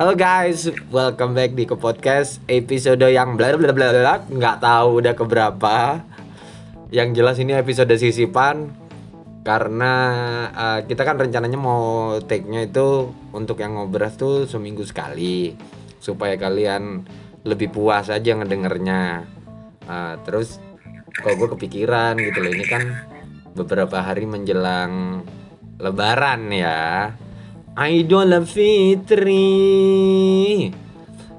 Halo guys, welcome back di ke podcast episode yang bla bla bla bla nggak tahu udah keberapa. Yang jelas ini episode sisipan karena uh, kita kan rencananya mau take-nya itu untuk yang ngobras tuh seminggu sekali supaya kalian lebih puas aja ngedengernya. Uh, terus kok gue kepikiran gitu loh ini kan beberapa hari menjelang lebaran ya Idul Fitri.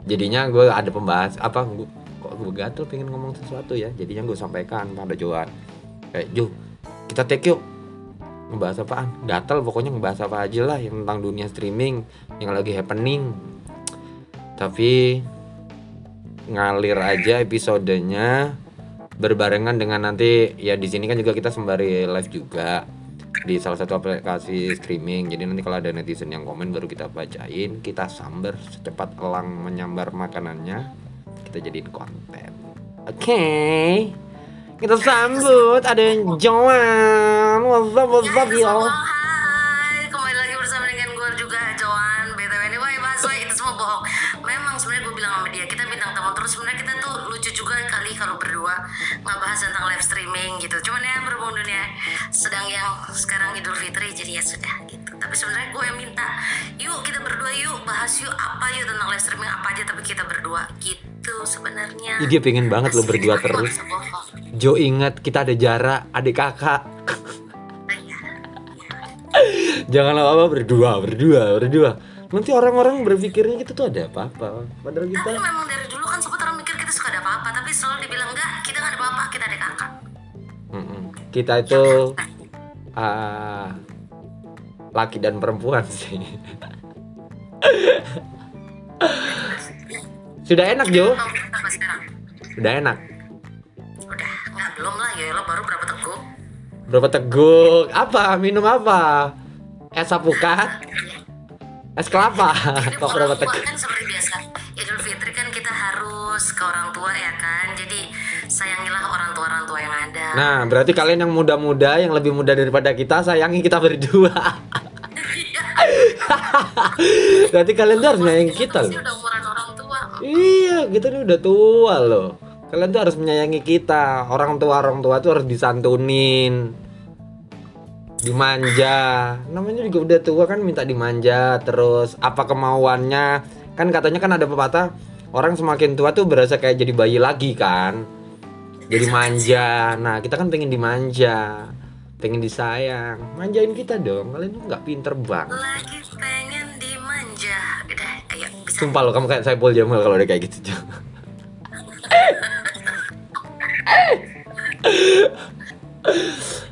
Jadinya gue ada pembahas apa gua, kok gue gatel pengen ngomong sesuatu ya? Jadinya gue sampaikan pada Joan kayak Jo kita take yuk. Ngebahas apaan? Gatel pokoknya ngebahas apa aja lah yang tentang dunia streaming yang lagi happening. Tapi ngalir aja episodenya berbarengan dengan nanti ya di sini kan juga kita sembari live juga di salah satu aplikasi streaming. Jadi nanti kalau ada netizen yang komen baru kita bacain kita sambar secepat elang menyambar makanannya kita jadiin konten. Oke. Okay. kita sambut ada Joan. What's up what's up ya bahas tentang live streaming gitu. Cuman ya berhubung dunia sedang yang sekarang Idul Fitri jadi ya sudah gitu. Tapi sebenarnya gue yang minta yuk kita berdua yuk bahas yuk apa yuk tentang live streaming apa aja tapi kita berdua gitu sebenarnya. Ih, dia pengen banget lo berdua terus. Jo ingat kita ada jarak adik kakak. Jangan apa berdua berdua berdua nanti orang-orang berpikirnya kita tuh ada apa-apa. Padahal kita tapi memang dari dulu kan sempat orang mikir kita suka ada apa-apa tapi selalu dibilang enggak kita nggak ada apa-apa kita ada kakak. Mm-mm. kita itu uh, laki dan perempuan sih. Sudah enak Jo? Sudah enak? Udah nggak belum lah ya lo baru berapa teguk? Berapa teguk? Apa? Minum apa? Es apukat es kelapa kok berapa kan seperti biasa Idul Fitri kan kita harus ke orang tua ya kan jadi sayangilah orang tua orang tua yang ada Nah, berarti kalian yang muda-muda, yang lebih muda daripada kita, sayangi kita berdua. berarti kalian tuh harus menyayangi kita loh. Iya, kita ini udah tua loh. Kalian tuh harus menyayangi kita. Orang tua orang tua tuh harus disantunin, dimanja. Namanya juga udah tua kan minta dimanja. Terus apa kemauannya? Kan katanya kan ada pepatah orang semakin tua tuh berasa kayak jadi bayi lagi kan. Jadi manja. Nah kita kan pengen dimanja, pengen disayang. Manjain kita dong. Kalian tuh nggak pinter banget. lagi pengen dimanja udah ayo bisa Sumpah lo kamu kayak Saipul Jamal kalau udah kayak gitu.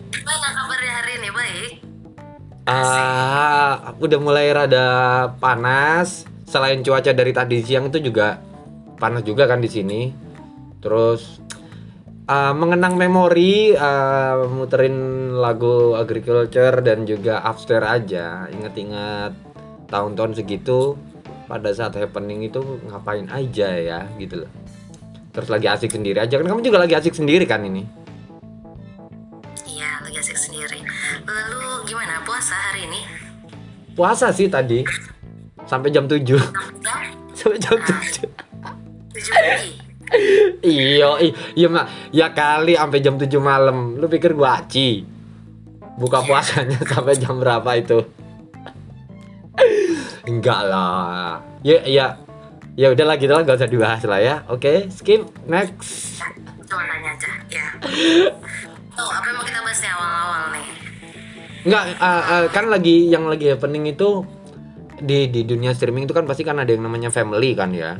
Ini baik Ah, udah mulai rada panas. Selain cuaca dari tadi siang itu juga panas juga kan di sini. Terus ah, mengenang memori, ah, muterin lagu agriculture dan juga upstairs aja. Ingat-ingat tahun-tahun segitu pada saat happening itu ngapain aja ya gitu loh. Terus lagi asik sendiri aja kan kamu juga lagi asik sendiri kan ini. iya lagi asik sendiri lalu gimana puasa hari ini Puasa sih tadi sampai jam 7. Jam sampai jam 7. tujuh pagi Iya, iya mak, ya kali sampai jam 7 malam. Lu pikir gua aci? Buka puasanya sampai jam berapa itu? Enggak lah. Ya, ya, ya udahlah gitu lah, gak usah dibahas lah ya. Oke, skip next. cuma nanya aja ya oh apa yang mau kita bahas nih awal-awal nih Enggak, eh, eh, kan lagi yang lagi happening itu di di dunia streaming itu kan pasti kan ada yang namanya family kan ya.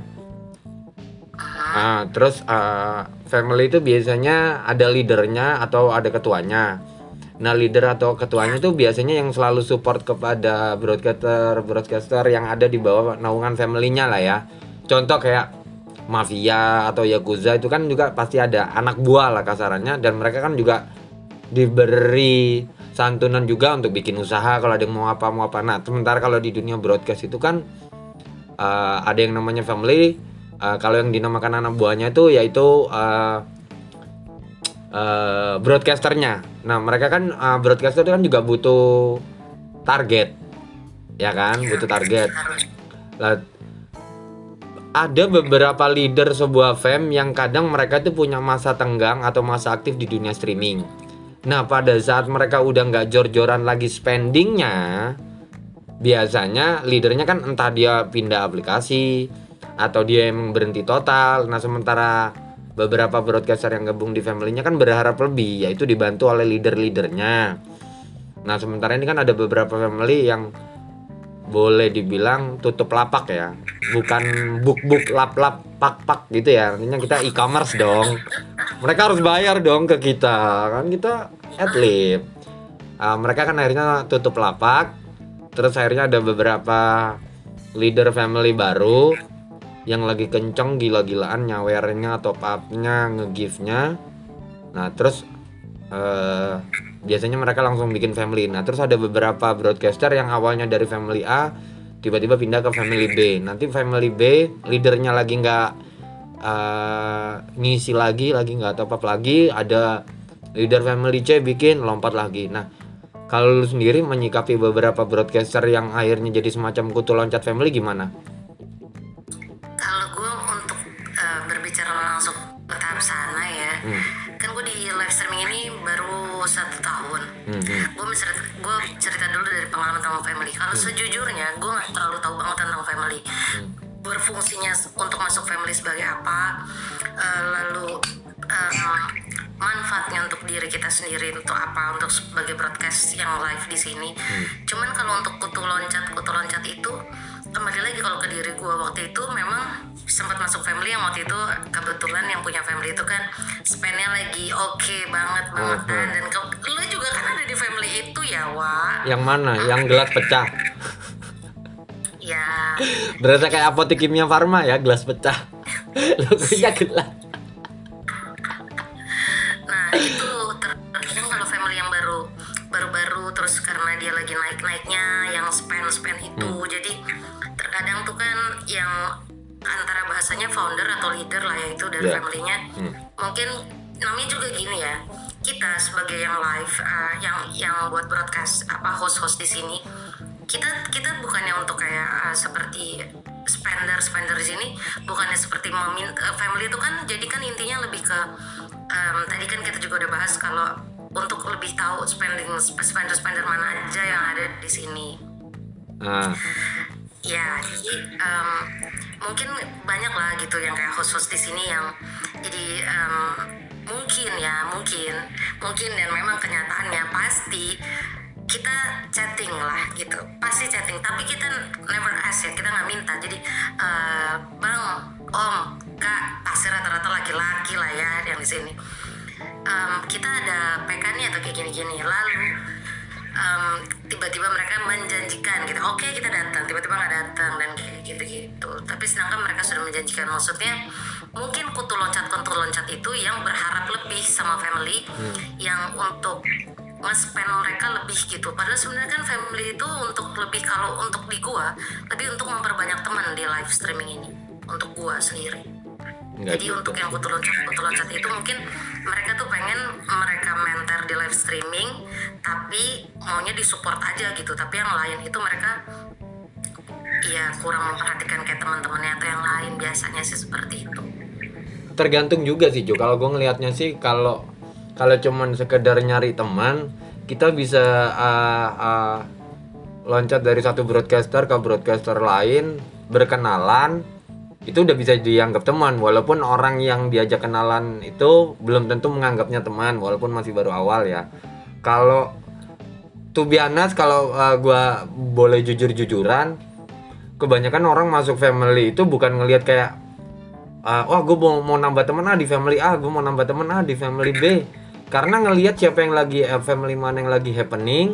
Ah, terus eh, family itu biasanya ada leadernya atau ada ketuanya. Nah, leader atau ketuanya itu biasanya yang selalu support kepada broadcaster broadcaster yang ada di bawah naungan family-nya lah ya. Contoh kayak mafia atau yakuza itu kan juga pasti ada anak buah lah kasarannya dan mereka kan juga diberi santunan juga untuk bikin usaha kalau ada yang mau apa mau apa. Nah, sementara kalau di dunia broadcast itu kan eh, ada yang namanya family. Eh, kalau yang dinamakan anak buahnya itu yaitu eh, eh, broadcasternya. Nah, mereka kan eh, broadcaster itu kan juga butuh target, ya kan? Butuh target. Lah, ada beberapa leader sebuah fam yang kadang mereka tuh punya masa tenggang atau masa aktif di dunia streaming. Nah pada saat mereka udah nggak jor-joran lagi spendingnya, biasanya leadernya kan entah dia pindah aplikasi atau dia emang berhenti total. Nah sementara beberapa broadcaster yang gabung di family-nya kan berharap lebih, yaitu dibantu oleh leader-leadernya. Nah sementara ini kan ada beberapa family yang boleh dibilang tutup lapak ya. Bukan buk buk lap lap pak pak gitu ya. Artinya kita e-commerce dong. Mereka harus bayar dong ke kita. Kan kita atlet uh, mereka kan akhirnya tutup lapak. Terus akhirnya ada beberapa leader family baru yang lagi kenceng gila-gilaan nyawernya atau upnya nge-give-nya. Nah terus uh, biasanya mereka langsung bikin family. Nah terus ada beberapa broadcaster yang awalnya dari family A tiba-tiba pindah ke family B. Nanti family B leadernya lagi nggak uh, ngisi lagi lagi nggak top up lagi ada leader family C bikin lompat lagi. Nah kalau lu sendiri menyikapi beberapa broadcaster yang akhirnya jadi semacam kutu loncat family gimana? Hmm. Gue cerita, gue cerita dulu dari pengalaman tentang family. Kalau hmm. sejujurnya gue nggak terlalu tahu banget tentang family. Hmm. Berfungsinya untuk masuk family sebagai apa, uh, lalu um, manfaatnya untuk diri kita sendiri untuk apa untuk sebagai broadcast yang live di sini hmm. cuman kalau untuk kutu loncat kutu loncat itu kembali lagi kalau ke diri gue waktu itu memang sempat masuk family yang waktu itu kebetulan yang punya family itu kan spendnya lagi oke okay banget banget kan dan ke, lu juga kan ada di family itu ya wa? Yang mana? Yang gelas pecah. Ya. Berarti kayak apotek kimia farma ya gelas pecah. Lu punya gelas. Itu terkadang kalau family yang baru baru-baru terus karena dia lagi naik-naiknya yang spend spend kan yang antara bahasanya founder atau leader lah ya itu dari yeah. familynya hmm. mungkin namanya juga gini ya kita sebagai yang live uh, yang yang buat broadcast apa host-host di sini kita kita bukannya untuk kayak uh, seperti spender spender di sini bukannya seperti meminta uh, family itu kan jadi kan intinya lebih ke um, tadi kan kita juga udah bahas kalau untuk lebih tahu spending spender spender mana aja yang ada di sini. Uh. Ya, jadi um, mungkin banyak lah gitu yang kayak host-host di sini yang jadi um, mungkin ya mungkin mungkin dan memang kenyataannya pasti kita chatting lah gitu. Pasti chatting tapi kita never ask ya kita nggak minta. Jadi uh, bang om kak pasti rata-rata laki-laki lah ya yang di sini. Um, kita ada nih atau kayak gini-gini. Lalu um, tiba-tiba mereka menjanjikan gitu oke okay, kita datang. Tiba-tiba nggak datang dan gitu-gitu. Tapi sedangkan mereka sudah menjanjikan. Maksudnya mungkin kutu loncat kutu loncat itu yang berharap lebih sama family hmm. yang untuk nge-spend mereka lebih gitu. Padahal sebenarnya kan family itu untuk lebih kalau untuk di gua lebih untuk memperbanyak teman di live streaming ini. Untuk gua sendiri Enggak jadi gitu. untuk yang kutu loncat kutu loncat itu mungkin mereka tuh pengen mereka mentor di live streaming tapi maunya disupport aja gitu. Tapi yang lain itu mereka ya kurang memperhatikan kayak teman-temannya atau yang lain. Biasanya sih seperti itu. Tergantung juga sih Jo. Kalau gue ngelihatnya sih kalau kalau cuman sekedar nyari teman kita bisa uh, uh, loncat dari satu broadcaster ke broadcaster lain berkenalan itu udah bisa dianggap teman walaupun orang yang diajak kenalan itu belum tentu menganggapnya teman walaupun masih baru awal ya. Kalau to be honest kalau uh, gue boleh jujur-jujuran kebanyakan orang masuk family itu bukan ngelihat kayak uh, wah gue mau, mau nambah teman A di family A gue mau nambah teman A di family B. Karena ngelihat siapa yang lagi uh, family mana yang lagi happening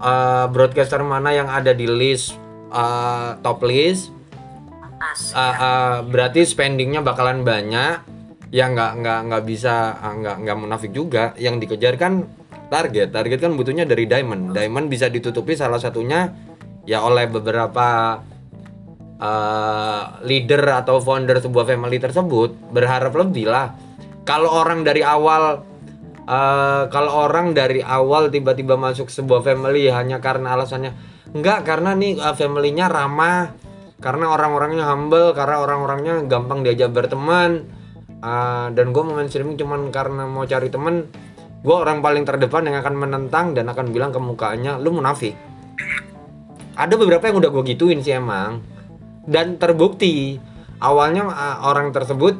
uh, broadcaster mana yang ada di list uh, top list uh, uh, berarti spendingnya bakalan banyak. Yang nggak nggak nggak bisa nggak nggak munafik juga. Yang dikejar kan target. Target kan butuhnya dari diamond. Diamond bisa ditutupi salah satunya ya oleh beberapa uh, leader atau founder sebuah family tersebut. Berharap lebih lah. Kalau orang dari awal uh, kalau orang dari awal tiba-tiba masuk sebuah family hanya karena alasannya enggak karena nih uh, familynya ramah karena orang-orangnya humble karena orang-orangnya gampang diajak berteman. Ah, dan gue mau streaming cuman karena mau cari temen gue orang paling terdepan yang akan menentang dan akan bilang ke mukanya lu munafik. Ada beberapa yang udah gue gituin sih emang. Dan terbukti awalnya ah, orang tersebut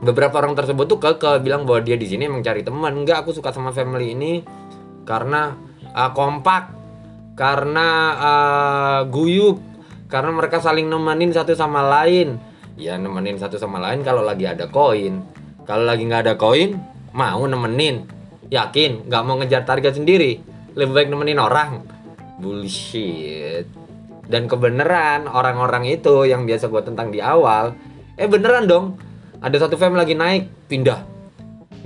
beberapa orang tersebut tuh ke bilang bahwa dia di sini emang cari teman enggak aku suka sama family ini karena ah, kompak karena ah, guyup karena mereka saling nemenin satu sama lain. Ya nemenin satu sama lain kalau lagi ada koin. Kalau lagi nggak ada koin mau nemenin. Yakin nggak mau ngejar target sendiri. Lebih baik nemenin orang. Bullshit. Dan kebenaran orang-orang itu yang biasa gue tentang di awal eh beneran dong. Ada satu fam lagi naik pindah.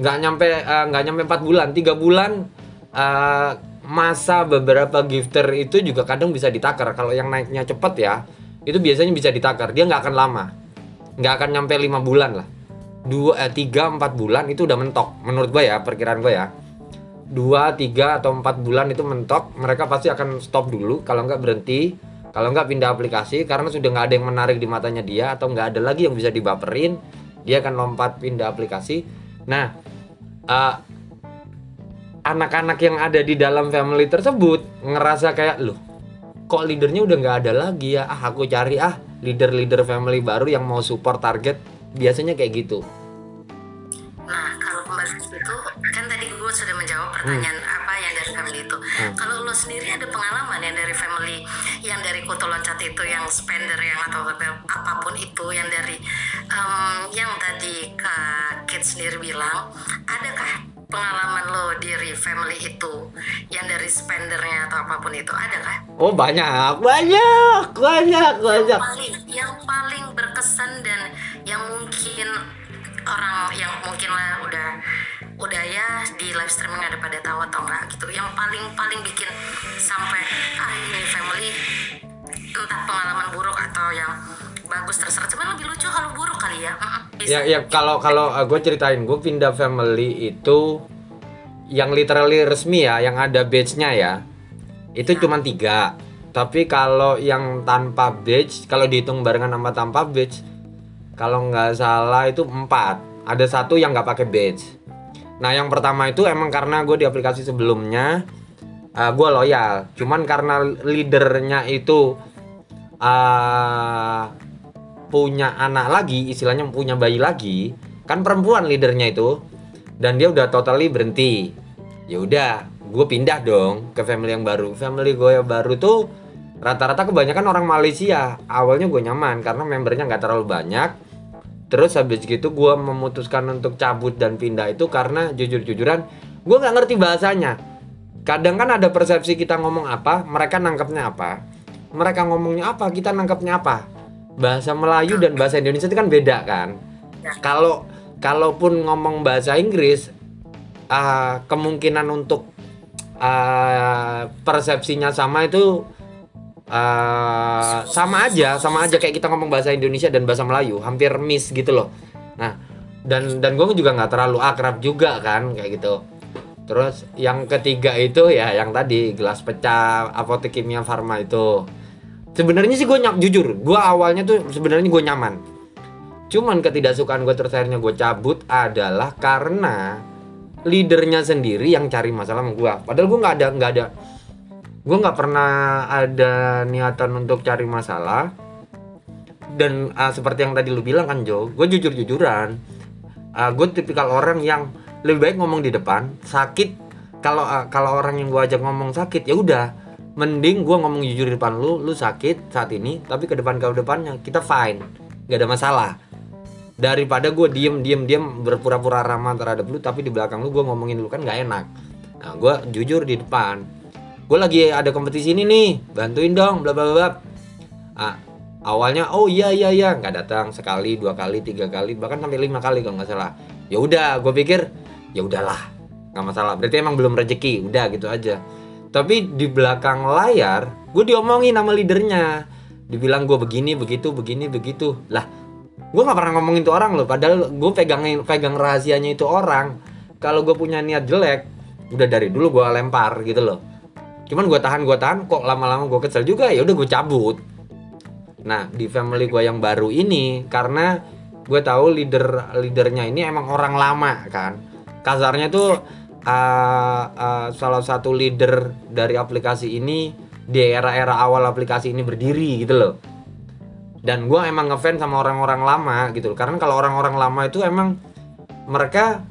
Nggak nyampe eh, nggak nyampe 4 bulan tiga bulan eh, masa beberapa gifter itu juga kadang bisa ditakar. Kalau yang naiknya cepet ya itu biasanya bisa ditakar. Dia nggak akan lama. Nggak akan nyampe lima bulan lah. Dua eh, tiga empat bulan itu udah mentok. Menurut gue ya perkiraan gue ya. Dua tiga atau empat bulan itu mentok mereka pasti akan stop dulu. Kalau nggak berhenti kalau nggak pindah aplikasi karena sudah nggak ada yang menarik di matanya dia atau nggak ada lagi yang bisa dibaperin dia akan lompat pindah aplikasi. Nah eh, anak-anak yang ada di dalam family tersebut ngerasa kayak loh kok leadernya udah nggak ada lagi ya? Ah aku cari ah leader-leader family baru yang mau support target. Biasanya kayak gitu. Nah, kalau kembali ke situ, kan tadi gue sudah menjawab pertanyaan apa yang dari family itu. Kalau lo sendiri ada pengalaman yang dari family, yang dari kutu loncat itu, yang spender yang atau apa- apa pun itu, yang dari em, yang tadi Kak Kit sendiri bilang, adakah pengalaman lo dari family itu, yang dari spendernya atau apa pun itu, adakah? oh banyak banyak banyak banyak paling yang paling berkesan dan yang mungkin orang yang mungkin lah udah udah ya di live streaming ada pada tahu atau enggak gitu yang paling paling bikin sampai ah ini family entah pengalaman buruk atau yang bagus terserah. Cuman lebih lucu kalau buruk kali ya. Bisa. Ya ya kalau kalau gue ceritain gue pindah family itu yang literally resmi ya yang ada badge-nya ya itu cuma tiga. Tapi kalau yang tanpa badge kalau dihitung barengan sama tanpa badge kalau nggak salah itu empat. Ada satu yang nggak pakai badge nah yang pertama itu emang karena gue di aplikasi sebelumnya gue loyal. Cuman karena leadernya itu eh, punya anak lagi istilahnya punya bayi lagi kan perempuan leadernya itu dan dia udah totally berhenti. Ya udah gue pindah dong ke family yang baru. Family gue yang baru tuh rata-rata kebanyakan orang Malaysia. Awalnya gue nyaman karena membernya nggak terlalu banyak. Terus habis gitu gue memutuskan untuk cabut dan pindah itu karena jujur-jujuran gue nggak ngerti bahasanya. Kadang kan ada persepsi kita ngomong apa mereka nangkepnya apa. Mereka ngomongnya apa kita nangkepnya apa bahasa Melayu dan bahasa Indonesia itu kan beda kan? Kalau kalaupun ngomong bahasa Inggris ah, kemungkinan untuk ah, persepsinya sama itu ah, sama aja sama aja kayak kita ngomong bahasa Indonesia dan bahasa Melayu hampir miss gitu loh. Nah dan dan gue juga nggak terlalu akrab juga kan kayak gitu. Terus yang ketiga itu ya yang tadi gelas pecah apotek kimia farma itu sebenarnya sih gue nyak jujur gue awalnya tuh sebenarnya gue nyaman. Cuman ketidaksukaan gue terus akhirnya gue cabut adalah karena leadernya sendiri yang cari masalah sama gue padahal gue nggak ada nggak ada gue nggak pernah ada niatan untuk cari masalah. Dan ah, seperti yang tadi lu bilang kan Jo gue jujur jujuran gue tipikal orang yang lebih baik ngomong di depan sakit. Kalau ah, kalau orang yang gue ajak ngomong sakit ya udah mending gue ngomong jujur di depan lu lu sakit saat ini tapi ke depan ke depannya kita fine. Nggak ada masalah. Daripada gue diem diem diem berpura-pura ramah terhadap lu tapi di belakang lu gue ngomongin lu kan nggak enak. Nah gue jujur di depan. Gue lagi ada kompetisi ini nih bantuin dong bla bla bla. Ah, awalnya oh iya iya iya nggak datang. Sekali dua kali tiga kali bahkan sampai lima kali kalau nggak salah. Ya udah gue pikir ya udahlah nggak masalah. Berarti emang belum rezeki udah gitu aja tapi di belakang layar gue diomongin sama leadernya. Dibilang gue begini begitu begini begitu. Lah gue nggak pernah ngomongin tuh orang loh. Padahal gue pegangin pegang rahasianya itu orang. Kalau gue punya niat jelek udah dari dulu gue lempar gitu loh. Cuman gue tahan gue tahan kok lama-lama gue kesel juga ya udah gue cabut. Nah di family gue yang baru ini karena gue tahu leader leadernya ini emang orang lama kan. Kasarnya tuh uh, uh, salah satu leader dari aplikasi ini di era-era awal aplikasi ini berdiri gitu loh. Dan gue emang ngefans sama orang-orang lama gitu loh. Karena kalau orang-orang lama itu emang mereka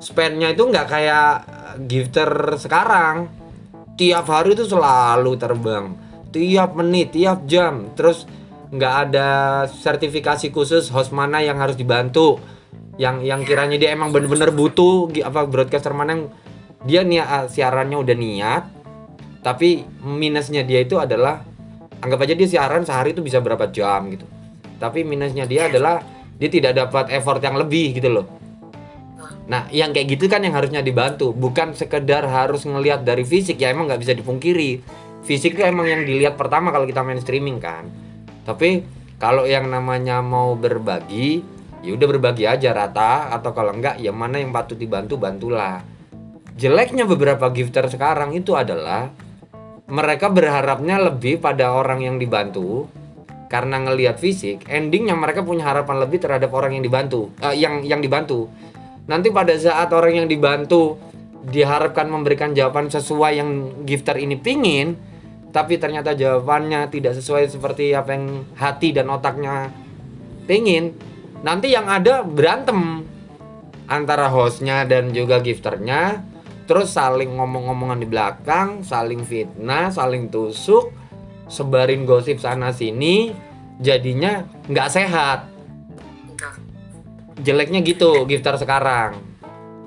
spendnya itu nggak kayak gifter sekarang. Tiap hari itu selalu terbang, tiap menit, tiap jam. Terus nggak ada sertifikasi khusus host mana yang harus dibantu yang yang kiranya dia emang bener-bener butuh apa broadcaster mana yang dia niat siarannya udah niat tapi minusnya dia itu adalah anggap aja dia siaran sehari itu bisa berapa jam gitu. Tapi minusnya dia adalah dia tidak dapat effort yang lebih gitu loh. Nah yang kayak gitu kan yang harusnya dibantu bukan sekedar harus ngelihat dari fisik ya emang nggak bisa dipungkiri. Fisik itu emang yang dilihat pertama kalau kita main streaming kan. Tapi kalau yang namanya mau berbagi ya udah berbagi aja rata. Atau kalau enggak ya mana yang patut dibantu bantulah. Jeleknya beberapa gifter sekarang itu adalah mereka berharapnya lebih pada orang yang dibantu. Karena ngelihat fisik endingnya mereka punya harapan lebih terhadap orang yang dibantu. Eh, yang yang dibantu. Nanti pada saat orang yang dibantu diharapkan memberikan jawaban sesuai yang gifter ini pingin tapi ternyata jawabannya tidak sesuai seperti apa yang hati dan otaknya pingin nanti yang ada berantem antara hostnya dan juga gifternya terus saling ngomong-ngomongan di belakang saling fitnah saling tusuk sebarin gosip sana sini jadinya nggak sehat. Jeleknya gitu gifter sekarang.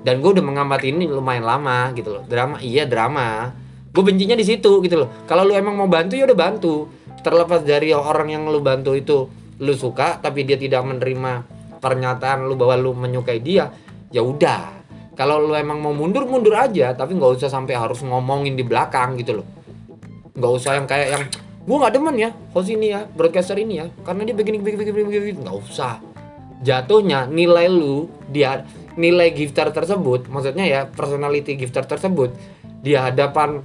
Dan gue udah mengamati ini lumayan lama gitu loh. Drama iya drama. Gue bencinya di situ gitu loh. Kalau lu emang mau bantu ya udah bantu. Terlepas dari orang yang lu bantu itu lu suka tapi dia tidak menerima pernyataan lu bahwa lu menyukai dia ya udah. Kalau lu emang mau mundur mundur aja tapi nggak usah sampai harus ngomongin di belakang gitu loh. Nggak usah yang kayak yang gue nggak demen ya host ini ya broadcaster ini ya karena dia begini begini begini begini, begini. nggak usah. Jatuhnya nilai lu dia nilai gifter tersebut maksudnya ya personality gifter tersebut di hadapan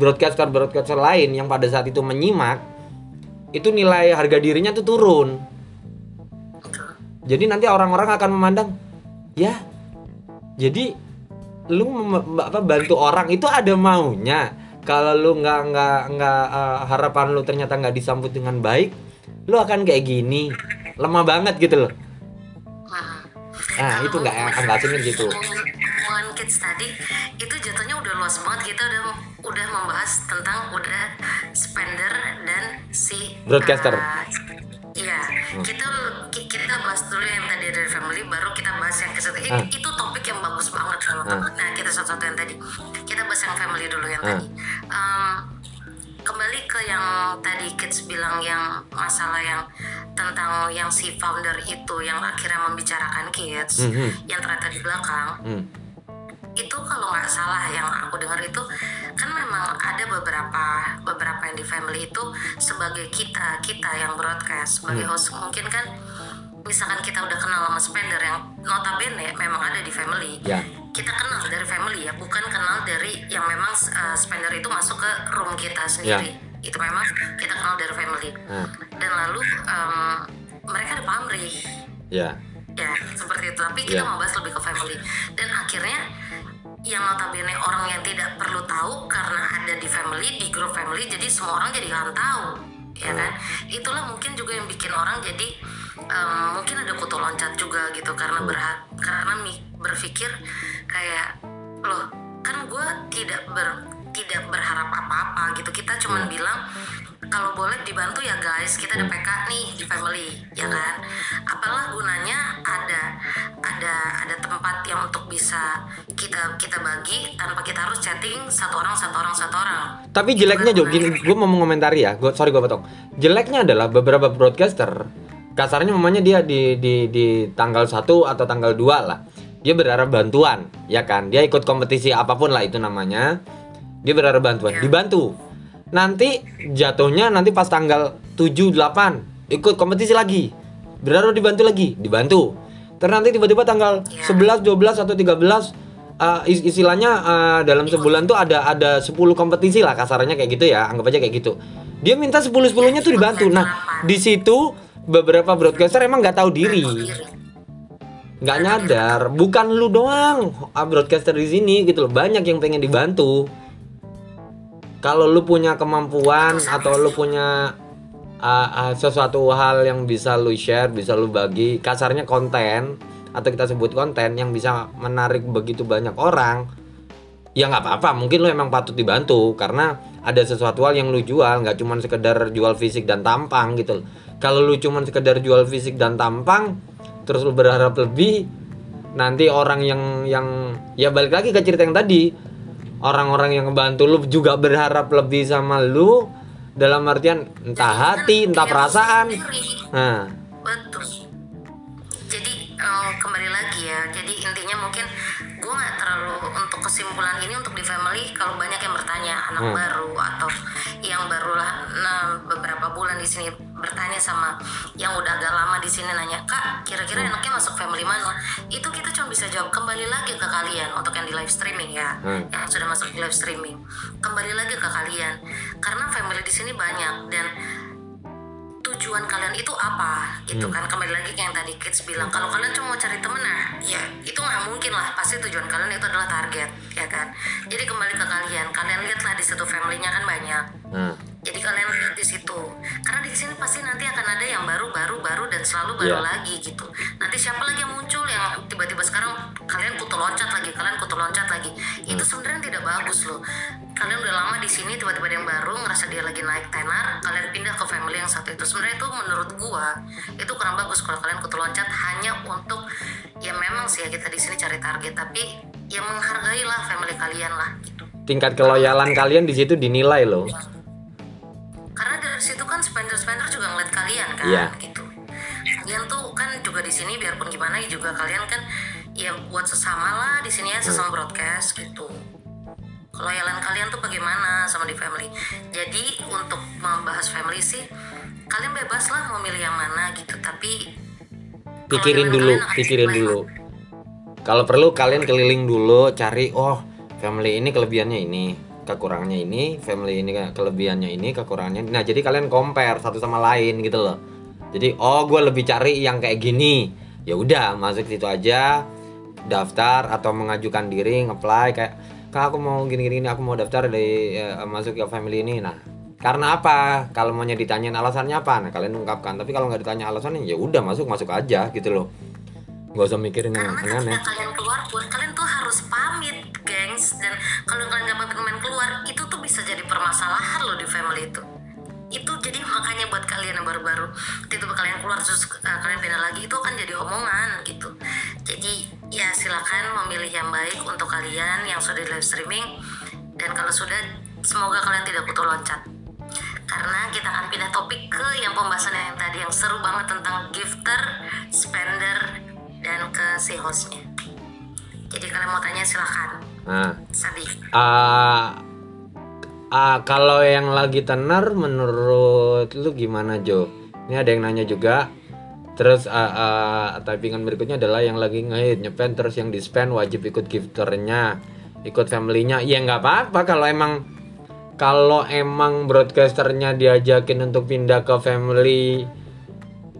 broadcaster broadcaster lain yang pada saat itu menyimak itu nilai harga dirinya tuh turun. Jadi nanti orang-orang akan memandang ya jadi lu apa, bantu orang itu ada maunya. Kalau lu nggak nggak nggak eh, harapan lu ternyata nggak disambut dengan baik lu akan kayak gini. Lemah banget gitu loh. Nah, nah itu nggak nggak asingin gitu kids tadi itu jatuhnya udah luas banget kita udah udah membahas tentang udah spender dan si Broadcaster. uh, Iya, kita ki- kita bahas dulu yang tadi dari family, baru kita bahas yang ke Ah. Itu topik yang bagus banget kalau Ah. Nah kita satu-satu yang tadi. Kita bahas yang family dulu yang Ah. tadi. Um, kembali ke yang tadi kids bilang yang masalah yang tentang yang si founder itu yang akhirnya membicarakan kids Mhm. yang ternyata di belakang Hmm. Itu kalau nggak salah yang aku dengar itu kan memang ada beberapa beberapa yang di family itu sebagai kita kita yang broadcast sebagai Hmm. host. Mungkin kan misalkan kita udah kenal sama spender yang notabene memang ada di family. Ya. Kita kenal dari family ya bukan kenal dari yang memang uh, spender itu masuk ke room kita sendiri. Itu memang kita kenal dari family. Nah, dan lalu um, mereka ada pamrih. Ya ya seperti itu. Tapi kita Iya. mau bahas lebih ke family. Dan akhirnya yang notabene orang yang tidak perlu tahu karena ada di family di grup family jadi semua orang jadi akan tahu ya kan? Itulah mungkin juga yang bikin orang jadi em, mungkin ada kutu loncat juga gitu karena berha- karena mi- berpikir kayak loh kan gue tidak ber tidak berharap apa-apa gitu. Kita cuman bilang kalau boleh dibantu ya guys kita ada PK nih di family ya kan apalah gunanya ada ada ada tempat yang untuk bisa kita kita bagi tanpa kita harus chatting satu orang satu orang satu orang Tapi jeleknya Jo, gini, gue mau mengomentari ya. Gue sorry gue potong. Jeleknya adalah beberapa broadcaster kasarnya mamanya dia di di di tanggal 1 atau tanggal 2 lah. Dia berharap bantuan, ya kan? Dia ikut kompetisi apa pun lah itu namanya. Dia berharap bantuan, dibantu. Nanti jatuhnya nanti pas tanggal 7 8 ikut kompetisi lagi. Berharap dibantu lagi, dibantu. Terus nanti tiba-tiba tanggal 11 12 atau 13 Uh, is- istilahnya uh, dalam sebulan tuh ada ada 10 kompetisi lah kasarnya kayak gitu ya. Anggap aja kayak gitu. Dia minta 10 10 nya tuh dibantu. Nah di situ beberapa broadcaster emang nggak tahu diri. Nggak nyadar. Bukan lu doang ah, broadcaster di sini gitu loh. Banyak yang pengen dibantu kalau lu punya kemampuan atau lu punya uh, uh, sesuatu hal yang bisa lu share bisa lu bagi kasarnya konten atau kita sebut konten yang bisa menarik begitu banyak orang ya nggak apa-apa. Mungkin lu emang patut dibantu karena ada sesuatu hal yang lu jual nggak cuma sekedar jual fisik dan tampang gitu. Kalau lu cuma sekedar jual fisik dan tampang terus lu berharap lebih nanti orang yang yang ya balik lagi ke cerita yang tadi orang-orang yang ngebantu lu juga berharap lebih sama lu. Dalam artian entah hati entah perasaan. nah. betul jadi eh, kembali lagi ya. Jadi intinya mungkin gue nggak terlalu untuk kesimpulan ini untuk di family kalau banyak yang bertanya anak Hmm. baru atau yang barulah nah, beberapa bulan di sini bertanya sama yang udah agak lama di sini nanya kak kira-kira enaknya masuk family mana? Itu kita cuma bisa jawab kembali lagi ke kalian untuk yang di live streaming ya. Hmm. yang sudah masuk di live streaming. Kembali lagi ke kalian. Karena family di sini banyak dan tujuan kalian itu apa? Gitu kan kembali lagi kayak yang tadi kids bilang kalau kalian cuma mau cari temen nah ya itu nggak mungkin lah. Pasti tujuan kalian itu adalah target ya kan? Jadi kembali ke kalian. Kalian lihatlah di situ family-nya kan banyak. Nah jadi kalian lihat di situ. Karena di sini pasti nanti akan ada yang baru baru baru dan selalu baru Iya. lagi gitu. Nanti siapa lagi yang muncul? Yang tiba-tiba sekarang kalian kutu loncat lagi kalian kutu loncat lagi. Itu sebenarnya tidak bagus loh kalian udah lama di sini tiba-tiba ada yang baru ngerasa dia lagi naik tenar kalian pindah ke family yang satu itu. Sebenarnya itu menurut gua itu kurang bagus kalau kalian kutu loncat hanya untuk ya memang sih ya kita di sini cari target tapi ya menghargai lah family kalian lah gitu. Tingkat keloyalan kalian di situ dinilai loh. Karena dari situ kan spender-spender juga ngeliat kalian kan Iya. gitu. Kalian tuh kan juga di sini biarpun gimana juga kalian kan ya buat sesama lah di sini ya sesama broadcast gitu keloyalan kalian tuh bagaimana sama di family? Jadi untuk membahas family sih kalian bebas lah mau milih yang mana gitu tapi pikirin dulu pikirin dulu. kalau perlu kalian keliling dulu cari oh family ini kelebihannya ini kekurangannya ini family ini kelebihannya ini kekurangannya ini. nah jadi kalian compare satu sama lain gitu loh. Jadi oh gue lebih cari yang kayak gini. Ya udah masuk situ aja daftar atau mengajukan diri ngeplay kayak kak aku mau gini gini aku mau daftar dari eh, masuk ke family ini. Nah karena apa? Kalau maunya ditanyain alasannya apa? Nah kalian ungkapkan. Tapi kalau nggak ditanya alasannya ya udah masuk masuk aja gitu loh. Nggak usah mikirin yang karena aneh-aneh. kalian keluar pun kalian tuh harus pamit gengs. Dan kalau kalian gak pamit keluar itu tuh bisa jadi permasalahan loh di family itu itu jadi makanya buat kalian yang baru-baru tiba-tiba kalian keluar terus uh, kalian pindah lagi itu akan jadi omongan gitu jadi ya silakan memilih yang baik untuk kalian yang sudah di live streaming dan kalau sudah semoga kalian tidak putus loncat karena kita akan pindah topik ke yang pembahasan yang tadi yang seru banget tentang gifter, spender, dan ke si hostnya. Jadi kalian mau tanya silahkan, nah Sabi. ah ah, kalau yang lagi tenar menurut lu gimana Jo? Ini ada yang nanya juga. Terus ah, ah, typingan berikutnya adalah yang lagi ngehit nyepen terus yang di spend wajib ikut gifternya ikut familynya. Ya nggak apa-apa kalau emang kalau emang broadcasternya diajakin untuk pindah ke family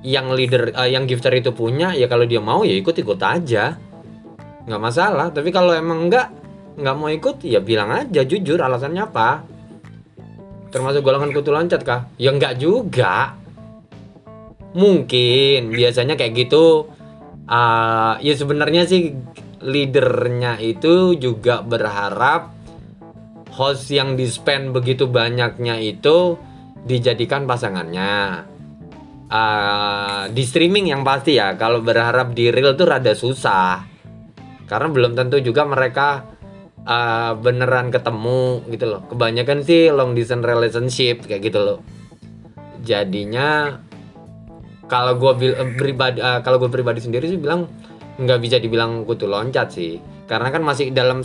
yang leader eh, yang gifter itu punya ya kalau dia mau ya ikut ikut aja. Nggak masalah. Tapi kalau emang nggak nggak mau ikut ya bilang aja jujur alasannya apa termasuk golongan kutu loncat kah ya nggak juga. Mungkin. Biasanya kayak gitu. Ah, ya sebenarnya sih leadernya itu juga berharap host yang di spend begitu banyaknya itu dijadikan pasangannya. Ah, di streaming yang pasti ya kalau berharap di real tuh rada susah. Karena belum tentu juga mereka ah, beneran ketemu gitu loh. Kebanyakan sih long distance relationship kayak gitu loh. Jadinya kalau gue pribadi ah, kalau gue pribadi sendiri sih bilang nggak bisa dibilang kutu loncat sih. Karena kan masih dalam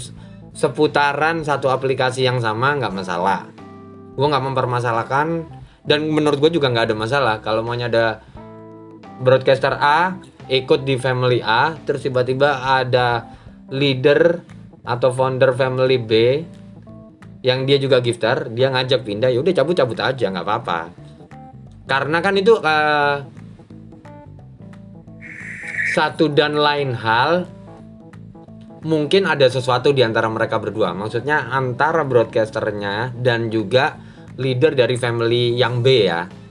seputaran satu aplikasi yang sama nggak masalah. Gue nggak mempermasalahkan dan menurut gue juga nggak ada masalah. Kalau maunya ada broadcaster A ikut di family A terus tiba-tiba ada leader atau founder family B yang dia juga gifter dia ngajak pindah ya udah cabut-cabut aja nggak apa-apa. Karena kan itu eh, satu dan lain hal mungkin ada sesuatu di antara mereka berdua. Maksudnya antara broadcasternya dan juga leader dari family yang B ya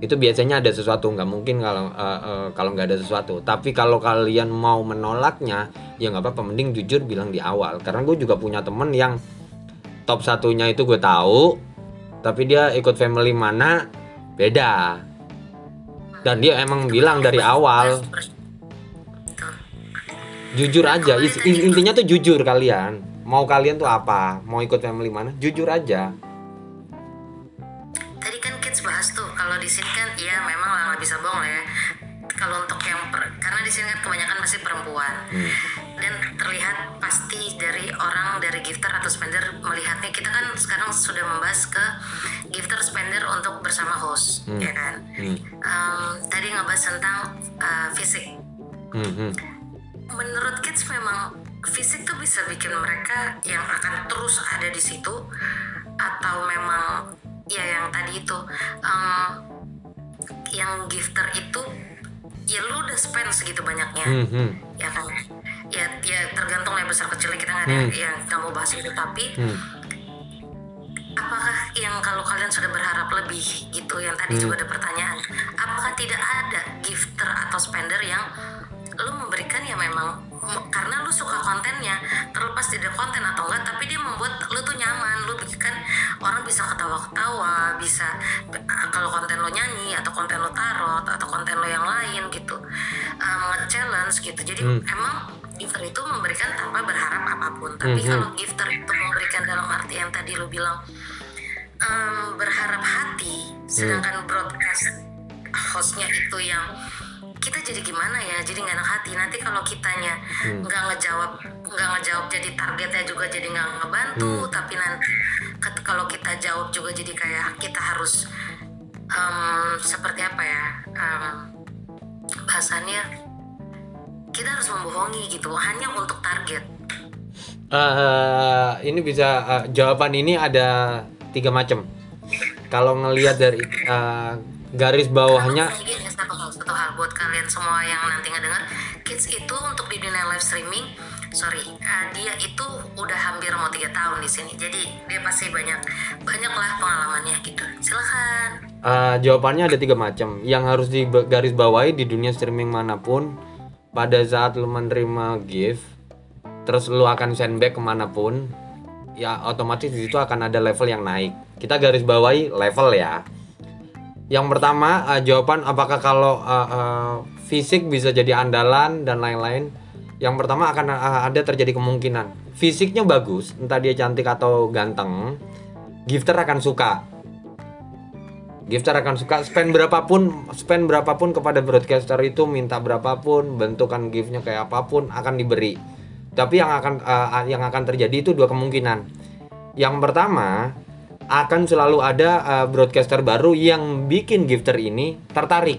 itu biasanya ada sesuatu nggak mungkin kalau eh, eh, kalau nggak ada sesuatu. Tapi kalau kalian mau menolaknya ya nggak apa-apa mending jujur bilang di awal. Karena gue juga punya temen yang top satunya itu gue tahu tapi dia ikut family mana beda. Dan dia emang bilang dari awal jujur aja. Intinya tuh jujur kalian. Mau kalian tuh apa? Mau ikut family mana? Jujur aja kalau di sini kan ya memang lah nggak bisa bohong lah ya. Kalau untuk yang per- karena di sini kan kebanyakan masih perempuan Hmm. dan terlihat pasti dari orang dari gifter atau spender melihatnya kita kan sekarang sudah membahas ke gifter spender untuk bersama host Hmm. ya kan. Hmm. Em, tadi ngebahas tentang uh, fisik. Hmm, hmm. Menurut kids memang fisik tuh bisa bikin mereka yang akan terus ada di situ atau memang ya yang tadi itu em, yang gifter itu ya lu udah spend segitu banyaknya Hmm, hmm. ya kan ya ya tergantung ya besar kecilnya kita nggak ada Hmm. yang nggak mau bahas itu tapi Hmm. apakah yang kalau kalian sudah berharap lebih gitu yang tadi Hmm. juga ada pertanyaan apakah tidak ada gifter atau spender yang lu memberikan ya memang. Karena lu suka kontennya terlepas tidak konten atau enggak tapi dia membuat lu tuh nyaman. Lu bikin orang bisa ketawa-ketawa bisa ah, kalau konten lu nyanyi atau konten lu tarot atau konten lu yang lain gitu um, challenge gitu. Jadi Hmm. emang gifter itu memberikan tanpa berharap apa pun. Tapi Mhm. kalau gifter itu memberikan dalam arti yang tadi lu bilang em, berharap hati sedangkan broadcast hostnya itu yang kita jadi gimana ya? Jadi nggak enak hati. Nanti kalau kitanya nggak ngejawab nggak ngejawab jadi targetnya juga jadi nggak ngebantu tapi nanti kalau kita jawab juga jadi kayak kita harus em, seperti apa ya em, bahasannya kita harus membohongi gitu hanya untuk target. Eh, ini bisa eh, jawaban ini ada tiga macam. Kalau ngelihat dari eh, garis bawahnya, gini, satu hal buat kalian semua yang nanti ngedenger kids itu untuk di dunia live streaming sorry eh, dia itu udah hampir mau tiga tahun di sini jadi dia pasti banyak banyak lah pengalamannya gitu silakan eh, jawabannya ada tiga macam. Yang harus di garis bawahi di dunia streaming mana pun, pada saat lu menerima gift, terus lu akan send back ke mana pun, ya otomatis di situ akan ada level yang naik. Kita garis bawahi level ya. Yang pertama eh, jawaban apakah kalau eh, eh, fisik bisa jadi andalan dan lain-lain. Yang pertama akan eh, ada terjadi kemungkinan fisiknya bagus, entah dia cantik atau ganteng, gifter akan suka. Gifter akan suka spend berapapun, spend berapapun kepada broadcaster itu minta berapapun, bentukan giftnya kayak apa pun akan diberi. Tapi yang akan eh, yang akan terjadi itu dua kemungkinan. Yang pertama akan selalu ada eh, broadcaster baru yang bikin gifter ini tertarik.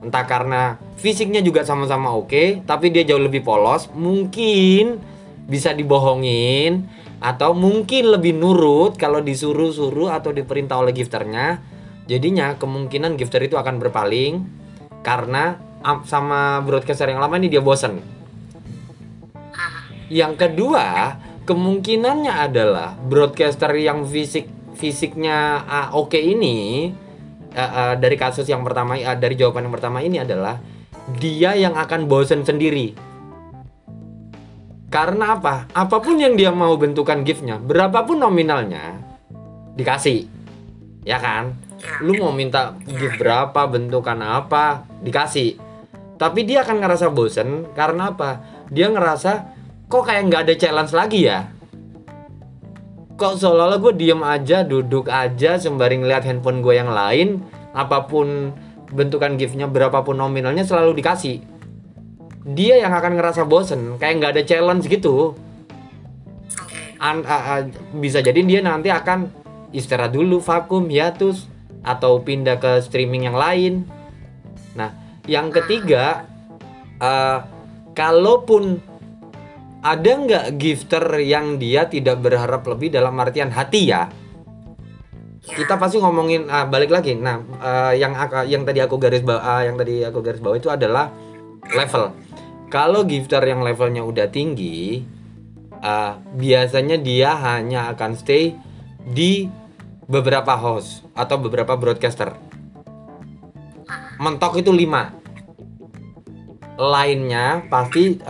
Entah karena fisiknya juga sama-sama oke, tapi dia jauh lebih polos, mungkin bisa dibohongin atau mungkin lebih nurut kalau disuruh-suruh atau diperintah oleh gifternya. Jadinya kemungkinan gifter itu akan berpaling karena am- sama broadcaster yang lama ini dia bosen. Yang kedua, kemungkinannya adalah broadcaster yang fisik fisiknya ah, oke ini ah, ah, dari kasus yang pertama ah, dari jawaban yang pertama ini adalah dia yang akan bosen sendiri. Karena apa? Apa pun yang dia mau bentukan giftnya, berapapun nominalnya dikasih, ya kan? Lu mau minta gift berapa, bentukan apa, dikasih. Tapi dia akan ngerasa bosen karena apa? Dia ngerasa kok kayak nggak ada challenge lagi ya? Kok seolah-olah gue diem aja, duduk aja sembari ngeliat handphone gue yang lain, apa pun bentukan giftnya, berapapun nominalnya selalu dikasih. Dia yang akan ngerasa bosen, kayak nggak ada challenge gitu. An- a- a- bisa jadi dia nanti akan istirahat dulu, vakum, hiatus, atau pindah ke streaming yang lain. Nah, yang ketiga, eh, kalaupun ada nggak gifter yang dia tidak berharap lebih dalam artian hati ya? Kita pasti ngomongin ah, balik lagi. Nah eh, yang ak- yang tadi aku garis bawah yang tadi aku garis bawah itu adalah level. Kalau gifter yang levelnya udah tinggi ah, biasanya dia hanya akan stay di beberapa host atau beberapa broadcaster. Mentok itu 5 lainnya pasti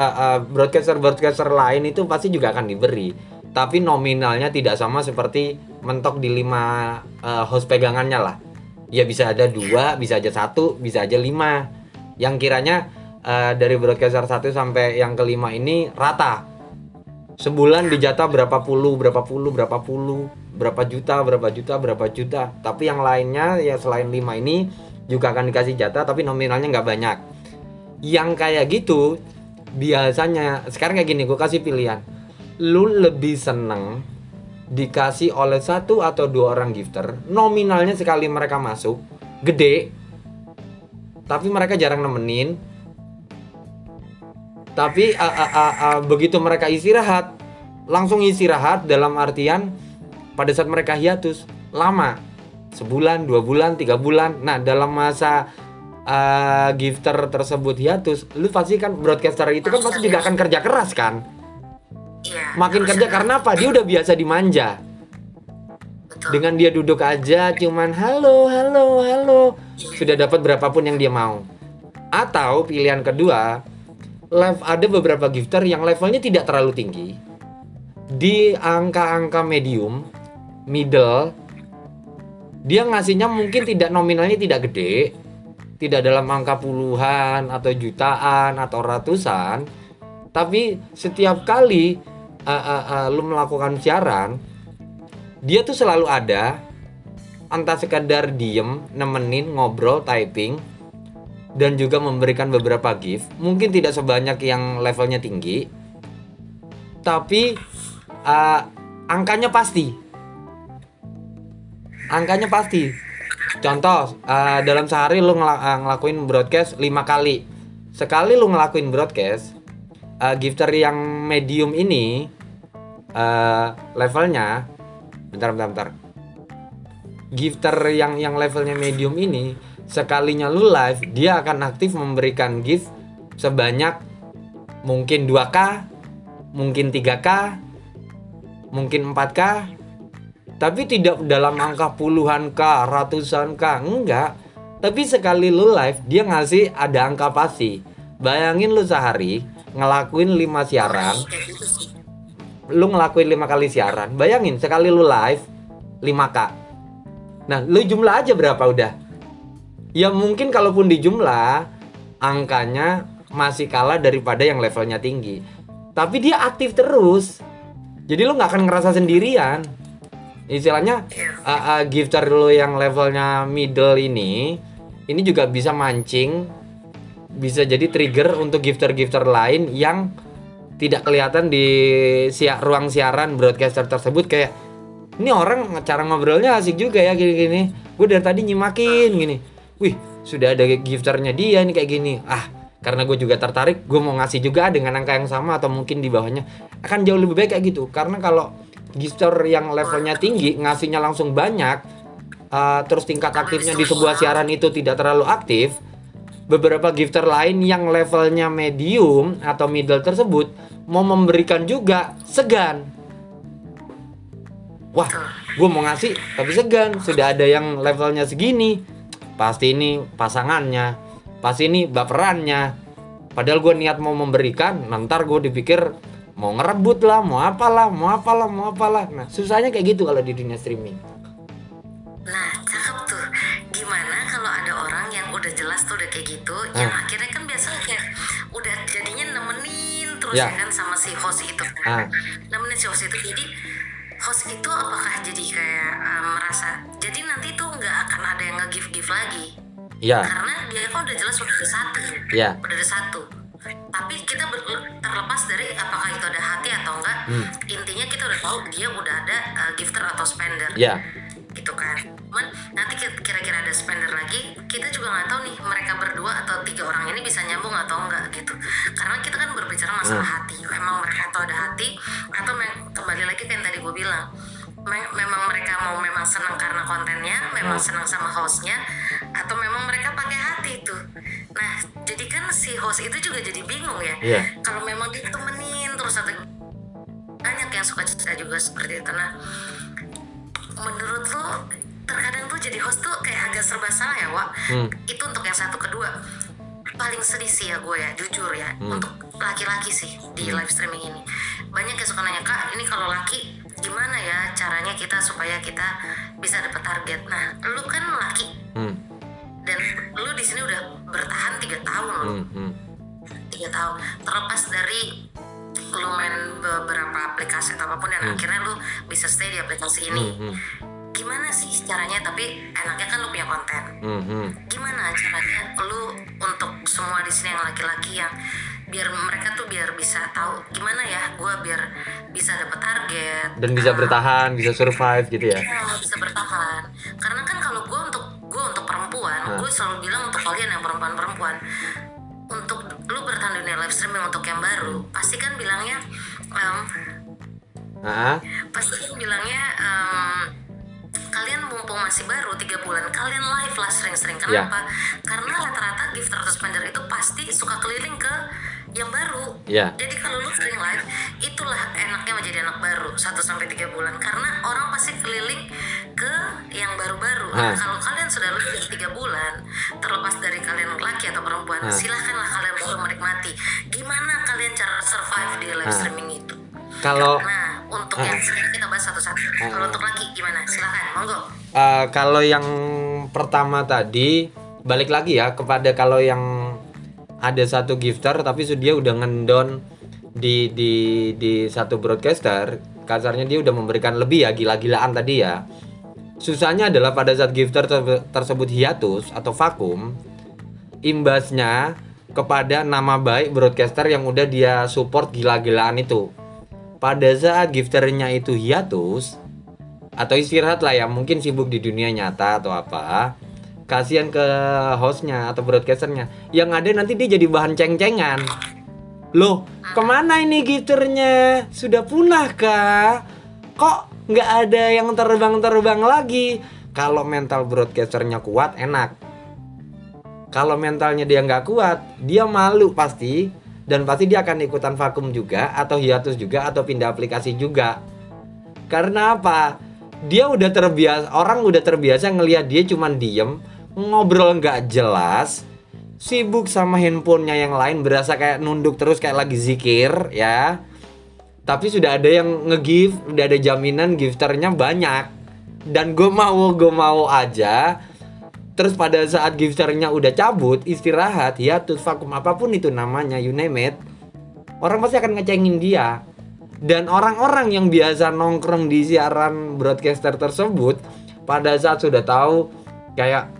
broadcaster broadcaster lain itu pasti juga akan diberi. Tapi nominalnya tidak sama seperti mentok di lima eh, host pegangannya lah. Ya bisa ada dua bisa aja satu bisa aja lima. Yang kiranya eh, dari broadcaster satu sampai yang kelima ini rata. Sebulan dijatah berapa puluh berapa puluh berapa puluh berapa juta berapa juta berapa juta. Tapi yang lainnya ya selain lima ini juga akan dikasih jatah tapi nominalnya nggak banyak yang kayak gitu biasanya sekarang kayak gini gue kasih pilihan. Lu lebih seneng dikasih oleh satu atau dua orang gifter nominalnya sekali mereka masuk gede tapi mereka jarang nemenin tapi a- a- a- a- begitu mereka istirahat langsung istirahat dalam artian pada saat mereka hiatus lama sebulan dua bulan tiga bulan. Nah dalam masa uh, gifter tersebut hiatus lu pasti kan broadcaster itu kan pasti juga akan kerja keras kan? Iya. makin kerja karena apa? Dia udah biasa dimanja Betul. dengan dia duduk aja cuman halo halo halo. Sudah dapat berapapun yang dia mau. Atau pilihan kedua live ada beberapa gifter yang levelnya tidak terlalu tinggi. Di angka-angka medium middle dia ngasihnya mungkin tidak nominalnya tidak gede tidak dalam angka puluhan atau jutaan atau ratusan tapi setiap kali uh, uh, uh, lu melakukan siaran dia tuh selalu ada entah sekadar diem nemenin ngobrol typing dan juga memberikan beberapa gift. Mungkin tidak sebanyak yang levelnya tinggi tapi uh, angkanya pasti. Angkanya pasti contoh uh, dalam sehari lu ngela- uh, ngelakuin broadcast lima kali. Sekali lu ngelakuin broadcast uh, gifter yang medium ini uh, levelnya bentar bentar bentar. Gifter yang yang levelnya medium ini sekalinya lu live dia akan aktif memberikan gift sebanyak mungkin 2k mungkin 3k mungkin 4k tapi tidak dalam angka puluhan k ratusan k enggak. Tapi sekali lu live dia ngasih ada angka pasti. Bayangin lu sehari ngelakuin 5 siaran. Lu ngelakuin lima kali siaran. Bayangin sekali lu live 5k nah lu jumlah aja berapa udah? Ya mungkin kalaupun dijumlah angkanya masih kalah daripada yang levelnya tinggi. Tapi dia aktif terus. Jadi lu nggak akan ngerasa sendirian istilahnya uh, uh, gifter lu yang levelnya middle ini ini juga bisa mancing bisa jadi trigger untuk gifter-gifter lain yang tidak kelihatan di sia- ruang siaran broadcaster tersebut. Kayak ini orang cara ngobrolnya asik juga ya gini-gini gue dari tadi nyimakin gini. Wih sudah ada gifternya dia nih kayak gini. Ah karena gue juga tertarik gue mau ngasih juga dengan angka yang sama atau mungkin di bawahnya. Akan jauh lebih baik kayak gitu. Karena kalau gifter yang levelnya tinggi ngasihnya langsung banyak uh, terus tingkat aktifnya di sebuah siaran itu tidak terlalu aktif beberapa gifter lain yang levelnya medium atau middle tersebut mau memberikan juga segan. Wah gue mau ngasih tapi segan. Sudah ada yang levelnya segini pasti ini pasangannya pasti ini baperannya. Padahal gue niat mau memberikan nanti gue dipikir mau ngerebut lah mau apalah mau apalah mau apalah nah susahnya kayak gitu kalau di dunia streaming Nah, cakep tuh. Gimana kalau ada orang yang udah jelas tuh udah kayak gitu, yang Ah. akhirnya kan biasanya kayak udah jadinya nemenin terus Ya. ya kan sama si host itu Ah. kan. Nemenin si host itu. Jadi host itu apakah jadi kayak uh, merasa jadi nanti tuh nggak akan ada yang nge-give-give lagi. ya Karena dia kan udah jelas udah ada satu. Ya. Udah ada satu. Tapi kita ber- terlepas dari apakah itu ada hati atau enggak, Hmm. intinya kita udah tahu dia udah ada uh, gifter atau spender. Ya. Gitu kan. Cuman nanti ki- kira-kira ada spender lagi kita juga nggak tahu nih mereka berdua atau tiga orang ini bisa nyambung atau enggak gitu. Karena kita kan berbicara masalah hati. Memang mereka tuh ada hati atau kembali lagi kayak yang tadi gue bilang memang mereka mau memang senang karena kontennya memang senang sama hostnya atau memang mereka pakai hati itu. Nah jadi kan si host itu juga jadi bingung ya. Iya. kalau memang ditemenin terus atau banyak yang suka cerita juga seperti itu. Nah menurut lo terkadang tuh jadi host tuh kayak agak serba salah ya Wak? Hmm. itu untuk yang satu kedua. Paling sedih sih ya gue ya jujur ya Hmm. untuk laki-laki sih di live streaming ini. Banyak yang suka nanya kak ini kalau laki gimana ya caranya kita supaya kita bisa dapat target nah lu kan laki Hmm. dan lu di sini udah bertahan tiga tahun loh Hmm. Hmm. tiga tahun terlepas dari lu main beberapa aplikasi atau apa pun dan akhirnya lu bisa stay di aplikasi ini Hmm. gimana sih caranya tapi enaknya kan lu punya konten Hmm. Hmm. gimana caranya lu untuk semua di sini yang laki-laki yang biar mereka tuh biar bisa tahu gimana ya gua biar bisa dapet target Dan bisa Ah, bertahan, bisa survive gitu ya. Iya, bisa bertahan karena kan kalau gue untuk gue untuk perempuan Hah. gue selalu bilang untuk kalian yang perempuan-perempuan untuk lu bertahan dunia live streaming untuk yang baru pasti kan bilangnya Ah. pasti kan bilangnya em, kalian mumpung masih baru tiga bulan kalian live lah sering-sering Ya. kenapa karena rata-rata gifter atau spender itu pasti suka keliling ke yang baru Ya. jadi kalau lu sering live itulah enaknya menjadi anak baru 1 sampai tiga bulan karena orang pasti keliling ke yang baru-baru Ah. nah, kalau kalian sudah lebih tiga bulan terlepas dari kalian laki atau perempuan Ah. silahkanlah kalian baru menikmati gimana kalian cara survive di live Ah. streaming itu Kalau Nah, untuk yang kita bahas satu-satu. Kalau untuk laki gimana? Silakan, monggo. eh, kalau yang pertama tadi balik lagi ya kepada kalau yang ada satu gifter tapi dia udah ngendon di di di satu broadcaster. Kasarnya dia udah memberikan lebih ya gila-gilaan tadi ya. Susahnya adalah pada saat gifter terse- tersebut hiatus atau vakum imbasnya kepada nama baik broadcaster yang udah dia support gila-gilaan itu. Pada saat gifternya itu hiatus atau istirahat lah ya mungkin sibuk di dunia nyata atau apa kasihan ke hostnya atau broadcasternya. Yang ada nanti dia jadi bahan ceng-cengan. Loh ke mana ini gifternya sudah punah kah kok nggak ada yang terbang-terbang lagi? Kalau mental broadcasternya kuat enak. Kalau mentalnya dia nggak kuat dia malu pasti. Dan pasti dia akan ikutan vakum juga atau hiatus juga atau pindah aplikasi juga. Karena apa? Dia udah terbiasa orang udah terbiasa ngelihat dia cuman diem ngobrol nggak jelas sibuk sama handphonenya yang lain berasa kayak nunduk terus kayak lagi zikir ya. Tapi sudah ada yang nge-give udah ada jaminan gifternya banyak. Dan gue mau gue mau aja terus pada saat gifternya udah cabut istirahat hiatus vakum apa pun itu namanya you name it orang pasti akan ngecengin dia. Dan orang-orang yang biasa nongkrong di siaran broadcaster tersebut pada saat sudah tahu kayak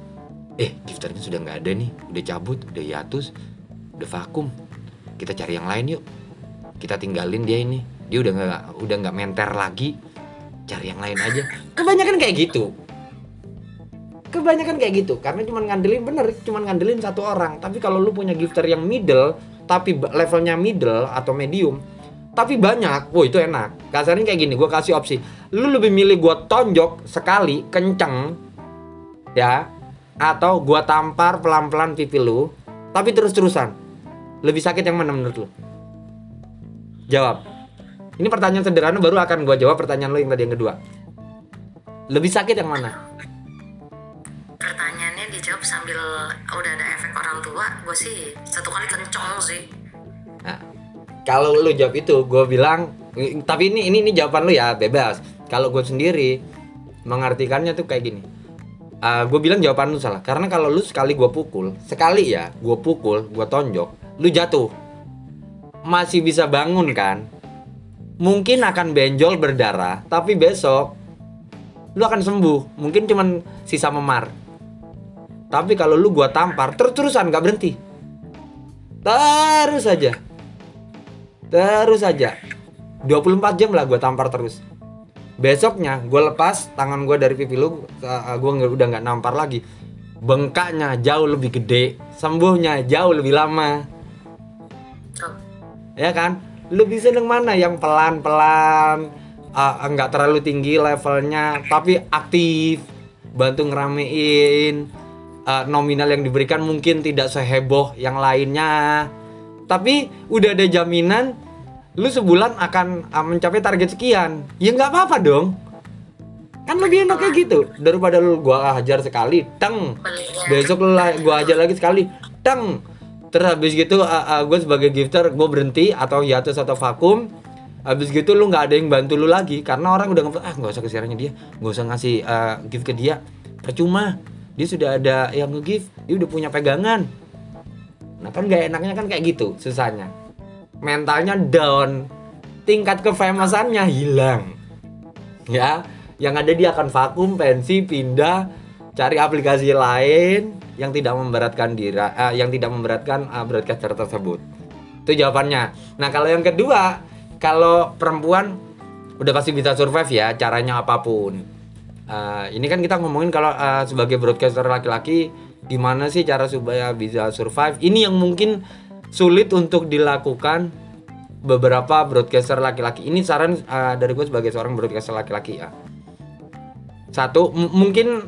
eh gifternya sudah nggak ada nih. Udah cabut udah hiatus udah vakum. Kita cari yang lain yuk. Kita tinggalin dia ini. Dia udah nggak udah nggak menter lagi. Cari yang lain aja. Kebanyakan kayak gitu. Kebanyakan kayak gitu. Karena cuman ngandelin bener cuman ngandelin satu orang. Tapi kalau lu punya gifter yang middle tapi levelnya middle atau medium tapi banyak wah itu enak. Kasarnya kayak gini gua kasih opsi. Lu lebih milih gua tonjok sekali kenceng ya atau gua tampar pelan-pelan pipi lu tapi terus-terusan lebih sakit yang mana menurut lu jawab ini pertanyaan sederhana baru akan gua jawab pertanyaan lu yang tadi yang kedua lebih sakit yang mana Pertanyaannya dijawab sambil udah ada efek orang tua. Gue sih satu kali kencong sih. Nah, kalau lu jawab itu, gue bilang, tapi ini ini ini jawaban lu ya bebas. Kalau gue sendiri mengartikannya tuh kayak gini. Gue bilang jawaban lu salah karena kalau lu sekali gue pukul, sekali ya gue pukul, gue tonjok, lu jatuh, masih bisa bangun kan? Mungkin akan benjol berdarah, tapi besok lu akan sembuh. Mungkin cuman sisa memar. Tapi kalau lu gua tampar terus-terusan gak berhenti. Terus saja. Terus saja. 24 jam lah gua tampar terus. Besoknya gue lepas tangan gue dari pipi lu gue nggak udah nggak nampar lagi. Bengkaknya jauh lebih gede sembuhnya jauh lebih lama. Ya kan? Lebih seneng mana? Yang pelan pelan nggak terlalu tinggi levelnya tapi aktif bantu ngeramein uh, nominal yang diberikan mungkin tidak seheboh yang lainnya. Tapi udah ada jaminan lu sebulan akan uh, mencapai target sekian. Ya nggak apa-apa dong. Kan lebih enak kayak gitu. Daripada lu gua hajar sekali teng. Besok lu gua hajar lagi sekali teng. Terus habis gitu uh, gue sebagai gifter gue berhenti atau hiatus atau vakum. Habis gitu lu nggak ada yang bantu lu lagi karena orang udah nge ah nggak usah kesiarannya dia. Nggak usah ngasih uh, gift ke dia. Percuma. Dia sudah ada yang nge-gift dia udah punya pegangan. Nah kan gak enaknya kan kayak gitu susahnya mentalnya down. Tingkat kefamousannya hilang. Ya yang ada dia akan vakum pensi pindah cari aplikasi lain yang tidak memberatkan diri eh, yang tidak memberatkan uh, broadcaster tersebut. Itu jawabannya. Nah kalau yang kedua kalau perempuan udah pasti bisa survive ya caranya apa pun. Eh, ini kan kita ngomongin kalau eh, sebagai broadcaster laki-laki gimana sih cara supaya bisa survive? Ini yang mungkin sulit untuk dilakukan beberapa broadcaster laki-laki. Ini saran eh, dari gue sebagai seorang broadcaster laki-laki ya. Satu mungkin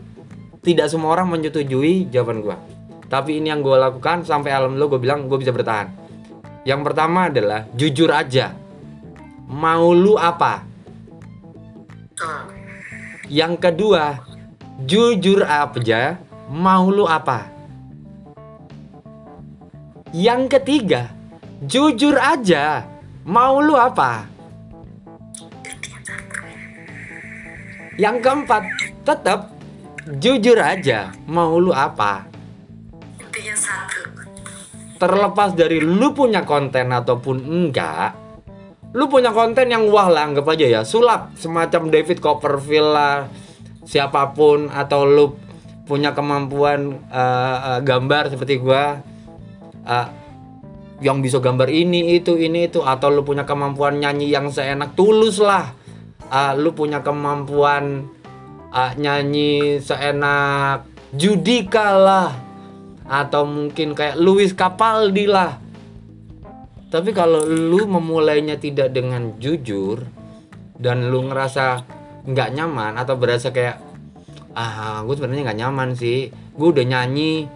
tidak semua orang menyetujui jawaban gue tapi ini yang gue lakukan sampai alhamdulillah gue bilang gue bisa bertahan. Yang pertama adalah jujur aja. Mau lu apa? Yang kedua, jujur aja, mau lu apa? Yang ketiga, jujur aja, mau lu apa? Yang keempat, tetap jujur aja, mau lu apa? Intinya satu. Terlepas dari lu punya konten ataupun enggak, lu punya konten yang wah lah anggap aja ya sulap semacam David Copperfield lah siapa pun atau lu punya kemampuan eh, eh, gambar seperti gua eh, yang bisa gambar ini itu ini itu. Atau lu punya kemampuan nyanyi yang seenak tulus lah. Eh, lu punya kemampuan eh, nyanyi seenak Judika lah. Atau mungkin kayak Louis Capaldi lah. Tapi kalau lu memulainya tidak dengan jujur dan lu ngerasa nggak nyaman atau berasa kayak ah gue sebenarnya nggak nyaman sih. Gue udah nyanyi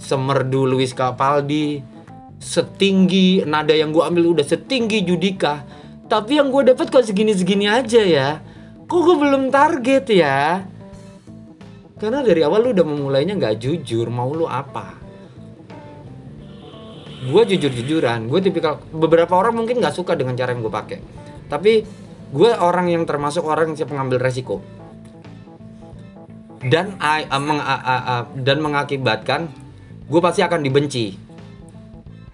semerdu Luis Capaldi setinggi nada yang gue ambil udah setinggi Judika. Tapi yang gue dapat kok segini-segini aja ya. Kok gue belum target ya? Karena dari awal lu udah memulainya nggak jujur mau lu apa? Gue jujur-jujuran gue tipikal beberapa orang mungkin nggak suka dengan cara yang gue pakai. Tapi gue orang yang termasuk orang yang siap mengambil resiko. Dan I- uh, meng- uh, uh, uh, dan mengakibatkan gue pasti akan dibenci.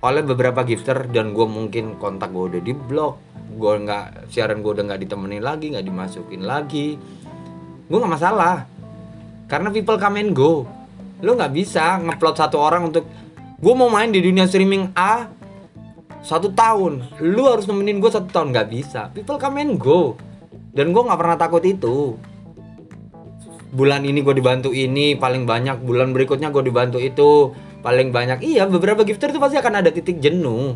Oleh beberapa gifter dan gue mungkin kontak gue udah di blok gue nggak siaran gue udah nggak ditemenin lagi nggak dimasukin lagi. Gue nggak masalah. Karena people come and go. Lo nggak bisa ngeplot satu orang untuk gue mau main di dunia streaming A satu tahun. Lu harus nemenin gue satu tahun. Nggak bisa. People come and go. Dan gue nggak pernah takut itu. Bulan ini gue dibantu ini paling banyak. Bulan berikutnya gue dibantu itu paling banyak. Iya beberapa gifter itu pasti akan ada titik jenuh.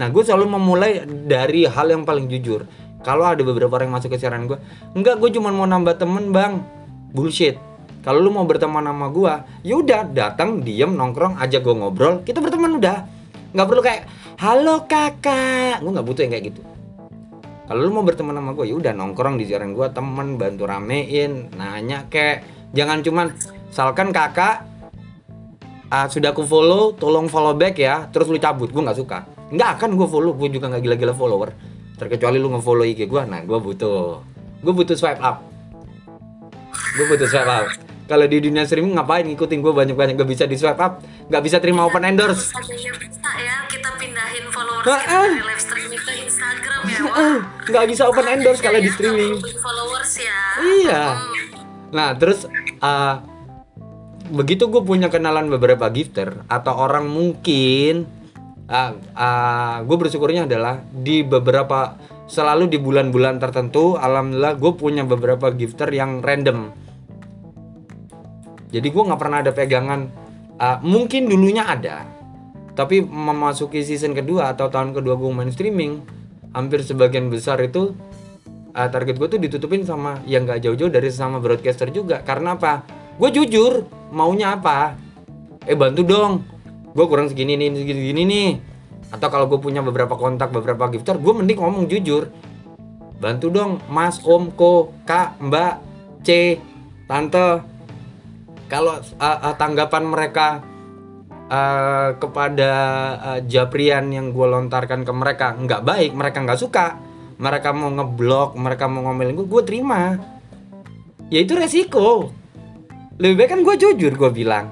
Nah gue selalu memulai dari hal yang paling jujur. Kalau ada beberapa orang yang masuk ke siaran gue enggak gue cuma mau nambah temen bang. Bullshit. Kalau lu mau berteman sama gue yaudah datang diem nongkrong aja gue ngobrol kita berteman udah. Nggak perlu kayak halo kakak. Gue nggak butuh yang kayak gitu. Kalau lu mau berteman sama gue ya udah nongkrong di siaran gue temen bantu ramein nanya kayak jangan cuman misalkan kakak ah, sudah aku follow tolong follow back ya terus lu cabut gue nggak suka nggak akan gue follow gue juga nggak gila-gila follower terkecuali lu nge-follow IG gue nah gue butuh gue butuh swipe up gue butuh swipe up kalau di dunia streaming ngapain ngikutin gue banyak-banyak gak bisa di swipe up gak bisa terima open endorse Seandainya bisa ya kita pindahin followers Ah, kita ah. dari live streaming ke Instagram ya. Wah. Nggak bisa open endorse kalau di streaming nggak followers ya. Iya. Hmm. Nah, terus uh, begitu gue punya kenalan beberapa gifter atau orang mungkin uh, uh, gue bersyukurnya adalah di beberapa selalu di bulan-bulan tertentu alhamdulillah gue punya beberapa gifter yang random. Jadi gue nggak pernah ada pegangan uh, mungkin dulunya ada tapi memasuki season kedua atau tahun kedua gue main streaming hampir sebagian besar itu uh, target gue tuh ditutupin sama yang nggak jauh-jauh dari sesama broadcaster juga. Karena apa gue jujur maunya apa? Eh bantu dong. Gue kurang segini nih segini, segini nih. Atau kalau gue punya beberapa kontak beberapa gifter gue mending ngomong jujur. Bantu dong mas om ko kak mbak c tante. Kalau uh, uh, tanggapan mereka uh, kepada uh, Japrian yang gue lontarkan ke mereka nggak baik mereka nggak suka. Mereka mau ngeblok mereka mau ngomelin gue gue terima. Ya itu resiko lebih baik kan gue jujur gue bilang.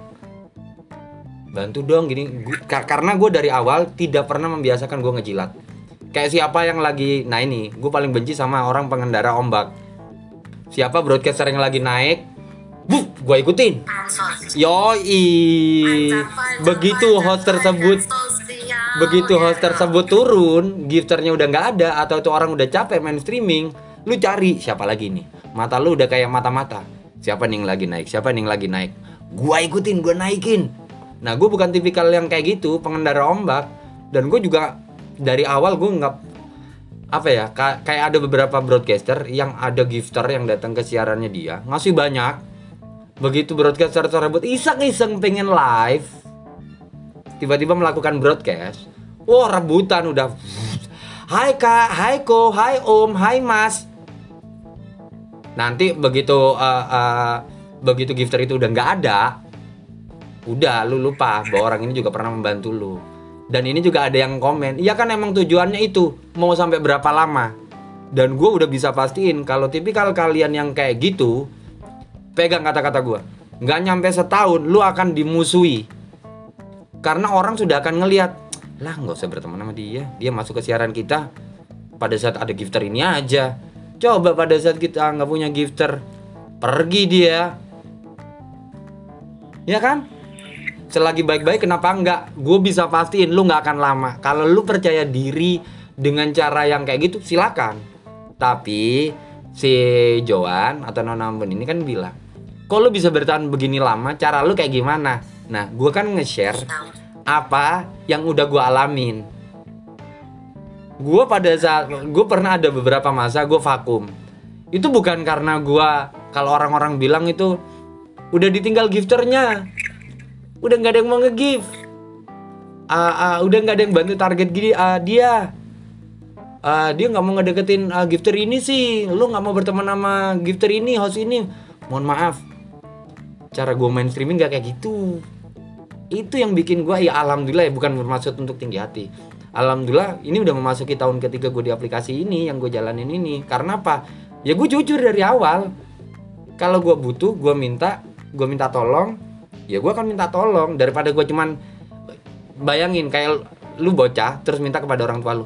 Bantu dong gini. Gua, karena gue dari awal tidak pernah membiasakan gue ngejilat. Kayak siapa yang lagi nah ini gue paling benci sama orang pengendara ombak. Siapa broadcaster yang lagi naik bu gue ikutin. Yoi. Begitu host tersebut begitu host tersebut turun gifternya udah nggak ada atau itu orang udah capek main streaming lu cari siapa lagi nih? Mata lu udah kayak mata-mata siapa nih yang lagi naik? Siapa nih yang lagi naik? Gua ikutin gua naikin. Nah, gue bukan tipikal yang kayak gitu, pengendara ombak. Dan gue juga dari awal gue nggak apa ya kayak ada beberapa broadcaster yang ada gifter yang datang ke siarannya dia ngasih banyak. Begitu broadcaster tersebut iseng-iseng pengen live tiba-tiba melakukan broadcast wah rebutan udah. Hai kak, hai ko, hai om, hai mas Nanti begitu uh, uh, begitu gifter itu udah nggak ada udah lu lupa bahwa orang ini juga pernah membantu lu. Dan ini juga ada yang komen iya kan emang tujuannya itu mau sampai berapa lama? Dan gue udah bisa pastiin kalau tipikal kalian yang kayak gitu pegang kata-kata gue nggak nyampe setahun lu akan dimusuhi. Karena orang sudah akan ngelihat lah nggak usah berteman sama dia. Dia masuk ke siaran kita pada saat ada gifter ini aja coba pada saat kita nggak punya gifter pergi dia. Ya kan? Selagi baik-baik kenapa enggak gue bisa pastiin lu nggak akan lama. Kalau lu percaya diri dengan cara yang kayak gitu silakan. Tapi si Joan atau Nona Ambon ini kan bilang kok lu bisa bertahan begini lama? Cara lu kayak gimana? Nah gue kan nge-share apa yang udah gue alamin gue pada saat gue pernah ada beberapa masa gue vakum. Itu bukan karena gue kalau orang-orang bilang itu udah ditinggal gifternya. Udah nggak ada yang mau nge-give uh, uh, udah nggak ada yang bantu target gini uh, dia. Uh, dia nggak mau ngedeketin uh, gifter ini sih. Lu nggak mau berteman sama gifter ini host ini. Mohon maaf. Cara gue main streaming gak kayak gitu. Itu yang bikin gue ya alhamdulillah ya bukan bermaksud untuk tinggi hati alhamdulillah ini udah memasuki tahun ketiga gue di aplikasi ini yang gue jalanin ini. Karena apa? Ya gue jujur dari awal kalau gue butuh gue minta gue minta tolong ya gue akan minta tolong. Daripada gue cuman bayangin kayak lu bocah terus minta kepada orang tua lu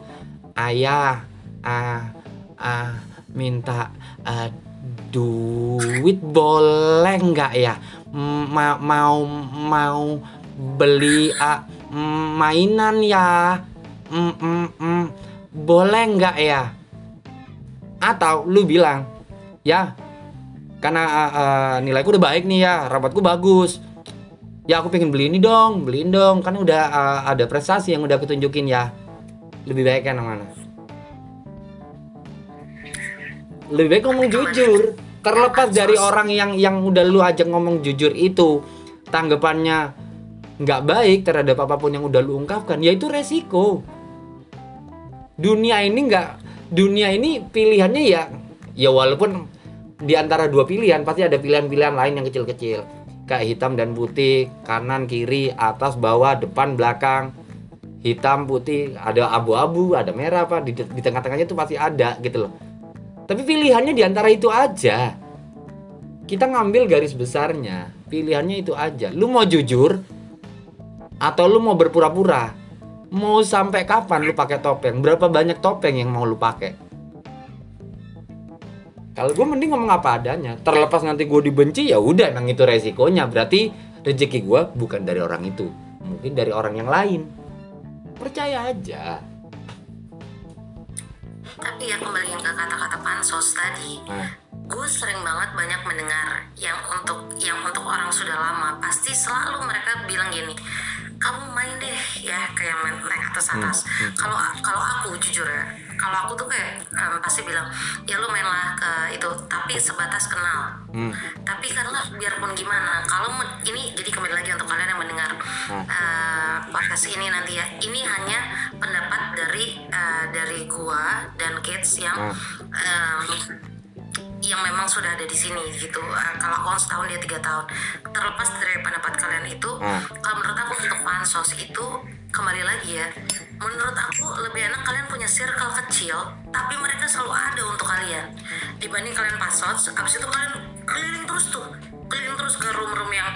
ayah ah ah minta uh, duit boleh nggak ya? Ma mau mau beli uh, mainan ya mm, mm, mm, boleh nggak ya? Atau lu bilang ya karena uh, uh, nilaiku udah baik nih ya rapatku bagus. Ya aku pengen beli ini dong beliin dong. Kan udah uh, ada prestasi yang udah aku tunjukin ya. Lebih baik kan mana? Lebih baik ngomong jujur. Terlepas dari orang yang yang udah lu ajak ngomong jujur itu tanggapannya nggak baik terhadap apa pun yang udah lu ungkapkan ya itu resiko dunia ini nggak dunia ini pilihannya ya ya walaupun di antara dua pilihan pasti ada pilihan-pilihan lain yang kecil-kecil. Kayak hitam dan putih kanan kiri atas bawah depan belakang. Hitam putih ada abu-abu ada merah apa di, di tengah-tengahnya itu pasti ada gitu loh. Tapi pilihannya di antara itu aja. Kita ngambil garis besarnya pilihannya itu aja. Lu mau jujur atau lu mau berpura-pura mau sampai kapan lu pakai topeng? Berapa banyak topeng yang mau lu pakai? Kalau gue mending ngomong apa adanya. Terlepas nanti gue dibenci ya udah emang itu resikonya. Berarti rezeki gue bukan dari orang itu. Mungkin dari orang yang lain. Percaya aja. Tapi ya kembaliin ke kata-kata pansos tadi. Nah, gue sering banget banyak mendengar yang untuk yang untuk orang sudah lama. Pasti selalu mereka bilang gini kamu main deh ya kayak main naik atas atas. kalau kalau aku jujur ya kalau aku tuh kayak em, pasti bilang ya lu mainlah ke itu tapi sebatas kenal. Hmm, tapi karena biarpun gimana kalau ini jadi kembali lagi untuk kalian yang mendengar eh, podcast ini nanti ya. Ini hanya pendapat dari eh, dari gua dan kids yang em, yang memang sudah ada di sini gitu. Eh, kalau aku setahun dia tiga tahun. Terlepas dari pendapat kalian itu Hmm. kalau menurut aku untuk pansos itu kembali lagi ya menurut aku lebih enak kalian punya circle kecil tapi mereka selalu ada untuk kalian. Dibanding kalian pansos abis itu kalian keliling terus tuh. Keliling terus ke room-room yang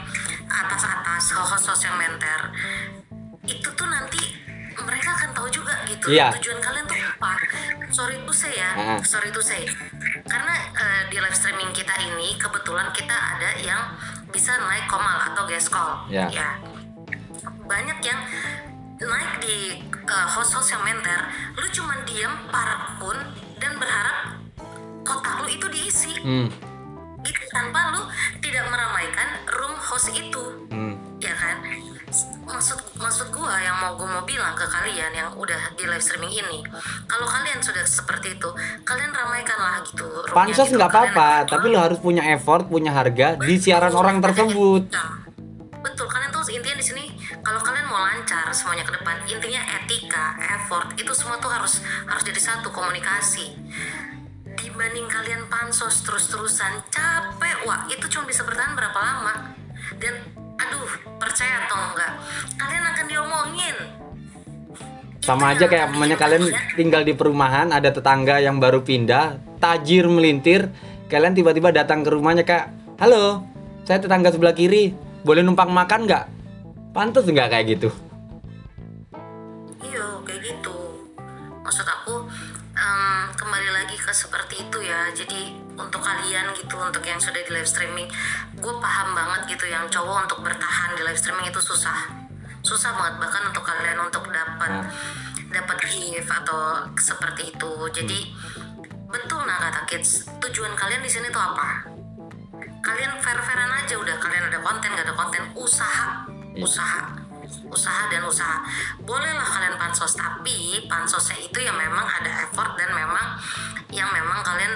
atas-atas host-host yang menter. Itu tuh nanti mereka akan tahu juga gitu. Iya. tujuan kalian tuh apa? Sorry to say ya. Ah. sorry to say. Karena eh, di live streaming kita ini kebetulan kita ada yang bisa naik komal atau guest call. Ya. ya banyak yang naik di eh, host-host yang menter. Lu cuman diam park pun dan berharap kotak lu itu diisi. Hmm, gitu tanpa lu tidak meramaikan room host itu. Hmm. ya kan maksud maksud gua yang mau gua mau bilang ke kalian yang udah di live streaming ini kalau kalian sudah seperti itu kalian ramaikanlah gitu Pansos gitu. nggak Kalian apa-apa, tapi lo harus punya effort, punya harga di siaran orang tersebut. Betul kalian tuh intinya di sini kalau kalian mau lancar semuanya ke depan intinya etika effort itu semua tuh harus harus jadi satu komunikasi dibanding kalian pansos terus-terusan capek wah itu cuma bisa bertahan berapa lama dan aduh percaya atau enggak kalian akan diomongin Sama aja kayak namanya kalian ya. tinggal di perumahan, ada tetangga yang baru pindah, tajir melintir, kalian tiba-tiba datang ke rumahnya kak, halo, saya tetangga sebelah kiri, boleh numpang makan nggak? Pantas nggak kayak gitu? Seperti itu ya. Jadi untuk kalian gitu, untuk yang sudah di live streaming, gue paham banget gitu yang cowok untuk bertahan di live streaming itu susah, susah banget bahkan untuk kalian untuk dapat dapat gift atau seperti itu. Jadi betul nah kata kids, tujuan kalian di sini tuh apa? Kalian fair-fairan aja udah kalian ada konten gak ada konten usaha Iya. usaha usaha dan usaha bolehlah kalian pansos tapi pansosnya itu yang memang ada effort dan memang yang memang kalian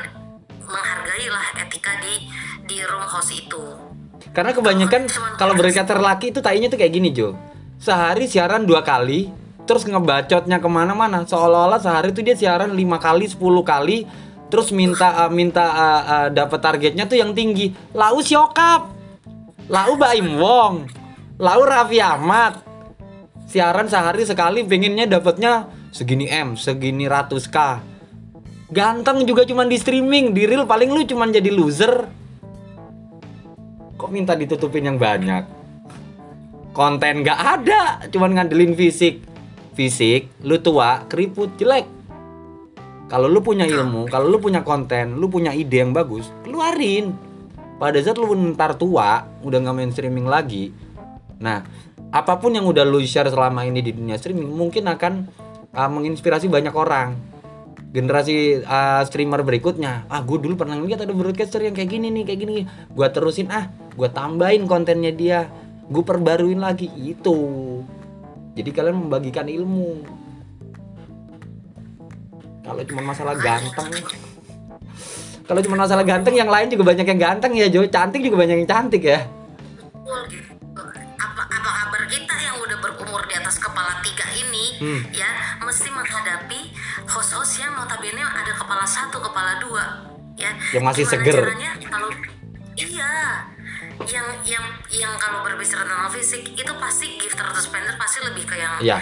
menghargai lah etika di di room host itu Karena kebanyakan kalau berkater laki itu tainya tuh kayak gini Jo. Sehari siaran dua kali, terus ngebacotnya ke mana-mana. Seolah-olah sehari tuh dia siaran lima kali, 10 kali, terus minta uh, minta uh, uh, dapat targetnya tuh yang tinggi. Lau Syokap, Lau Baim Wong, Lau Raffi Ahmad. Siaran sehari sekali pengennya dapatnya segini M, segini ratus K. Ganteng juga cuman di streaming, di real paling lu cuman jadi loser. Kok minta ditutupin yang banyak? Konten nggak ada cuman ngandelin fisik. Fisik lu tua keriput jelek. Kalau lu punya ilmu kalau lu punya konten lu punya ide yang bagus keluarin. Pada saat lu ntar tua udah nggak main streaming lagi nah apa pun yang udah lu share selama ini di dunia streaming mungkin akan uh, menginspirasi banyak orang. Generasi uh, streamer berikutnya ah gue dulu pernah lihat ada broadcaster yang kayak gini nih kayak gini gue terusin ah gue tambahin kontennya dia gue perbaruin lagi. Itu. Jadi kalian membagikan ilmu. Kalau cuma masalah ganteng. Kalau cuma masalah ganteng yang lain juga banyak yang ganteng ya Jo. Cantik juga banyak yang cantik ya Hmm. ya mesti menghadapi host-host yang notabene ada kepala satu kepala dua ya Yang masih Gimana seger. caranya kalau iya yang yang yang kalau berbicara tentang fisik itu pasti gifter atau spender pasti lebih ke yang Iya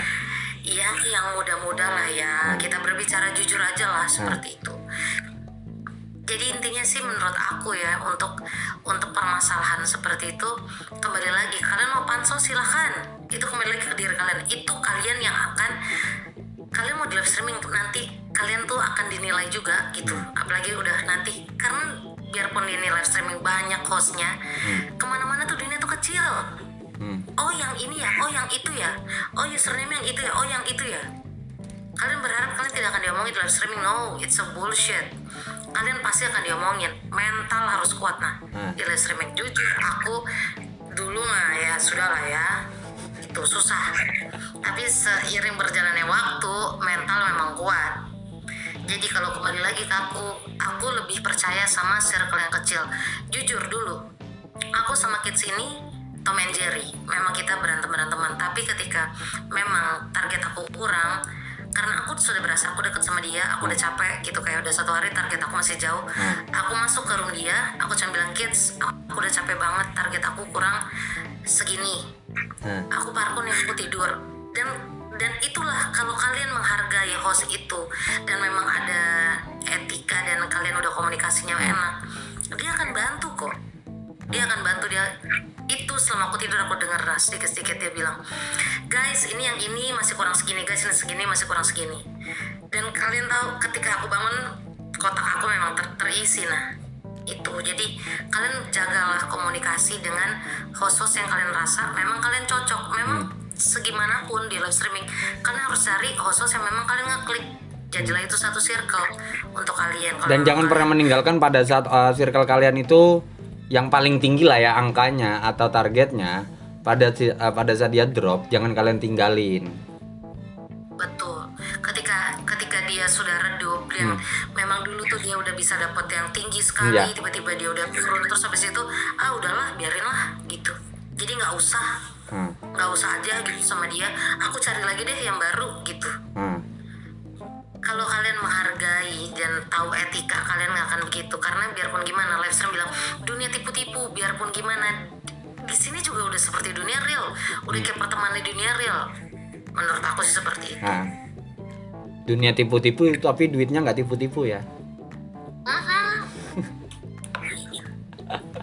Iya, yang muda-muda lah ya. Kita berbicara jujur aja lah seperti itu. Jadi intinya sih menurut aku ya untuk untuk permasalahan seperti itu kembali lagi kalian mau pansos silahkan. Itu kembali lagi ke diri kalian. Itu kalian yang akan kalian mau di live streaming nanti kalian tuh akan dinilai juga gitu. Apalagi udah nanti karena biarpun ini live streaming banyak hostnya ke mana-mana tuh dunia tuh kecil. Hmm. oh yang ini ya oh yang itu ya. Oh username yang itu ya oh yang itu ya. Kalian berharap kalian tidak akan diomongin di live streaming no it's a bullshit kalian pasti akan diomongin. Mental harus kuat nah. Hmm. live streaming jujur aku dulu mah ya sudah lah ya. Itu susah. Tapi seiring berjalannya waktu mental memang kuat. Jadi kalau kembali lagi ke aku aku lebih percaya sama circle yang kecil. Jujur dulu aku sama kids ini Tom and Jerry. Memang kita berantem beranteman tapi ketika memang target aku kurang karena aku sudah berasa aku deket sama dia aku udah capek gitu kayak udah satu hari target aku masih jauh. Aku masuk ke room dia aku cuma bilang kids aku udah capek banget target aku kurang segini. Nah, aku parkun yang aku tidur. Dan dan itulah kalau kalian menghargai host itu dan memang ada etika dan kalian udah komunikasinya enak dia akan bantu kok dia akan bantu dia. Itu selama aku tidur aku dengar sedikit sedikit dia bilang guys ini yang ini masih kurang segini guys ini segini masih kurang segini. Dan kalian tahu ketika aku bangun kotak aku memang ter- terisi nah. Itu jadi kalian jagalah komunikasi dengan host-host yang kalian rasa memang kalian cocok. Memang segimanapun di live streaming kalian harus cari host-host yang memang kalian ngeklik. Jadilah itu satu circle untuk kalian. Dan jangan kalian- pernah meninggalkan pada saat uh, circle kalian itu yang paling tinggi lah ya angkanya atau targetnya pada uh, pada saat dia drop jangan kalian tinggalin Betul. Ketika ketika dia sudah redup, yang memang dulu tuh dia udah bisa dapat yang tinggi sekali, Iya. tiba-tiba dia udah turun terus habis itu ah udahlah biarin lah gitu. Jadi nggak usah Hmm, nggak usah aja gitu sama dia. Aku cari lagi deh yang baru gitu. hmm. Kalau kalian menghargai dan tahu etika, kalian nggak akan begitu. Karena biarpun gimana, live stream bilang dunia tipu-tipu. Biarpun gimana, di sini juga udah seperti dunia real. Udah kayak pertemanan dunia real. Menurut aku sih seperti itu. Nah, dunia tipu-tipu tapi duitnya nggak tipu-tipu ya Mhm.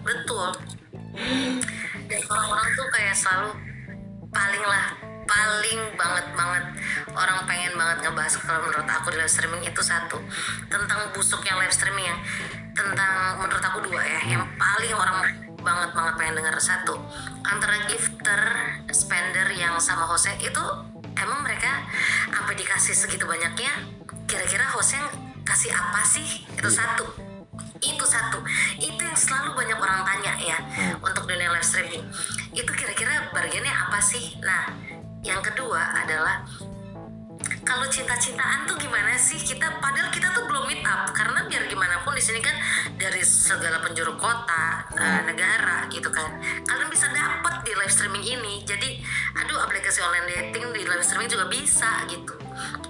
Betul. Dan orang-orang tuh kayak selalu paling lah paling banget banget. Orang pengen banget ngebahas kalau menurut aku di live streaming itu satu tentang busuknya live streaming yang tentang menurut aku dua ya yang paling orang banget banget pengen dengar satu antara gifter spender yang sama hostnya itu emang mereka sampai dikasih segitu banyaknya? Kira-kira hostnya kasih apa sih? Itu satu. Itu satu. Itu yang selalu banyak orang tanya ya untuk dunia live streaming. Itu kira-kira bagiannya apa sih? Nah yang kedua adalah kalau cinta-cintaan tuh gimana sih? Kita padahal kita tuh belum meet up. Karena biar gimana pun di sini kan dari segala penjuru kota eh, negara gitu kan. Kalian bisa dapat di live streaming ini. Jadi aduh aplikasi online dating di live streaming juga bisa gitu.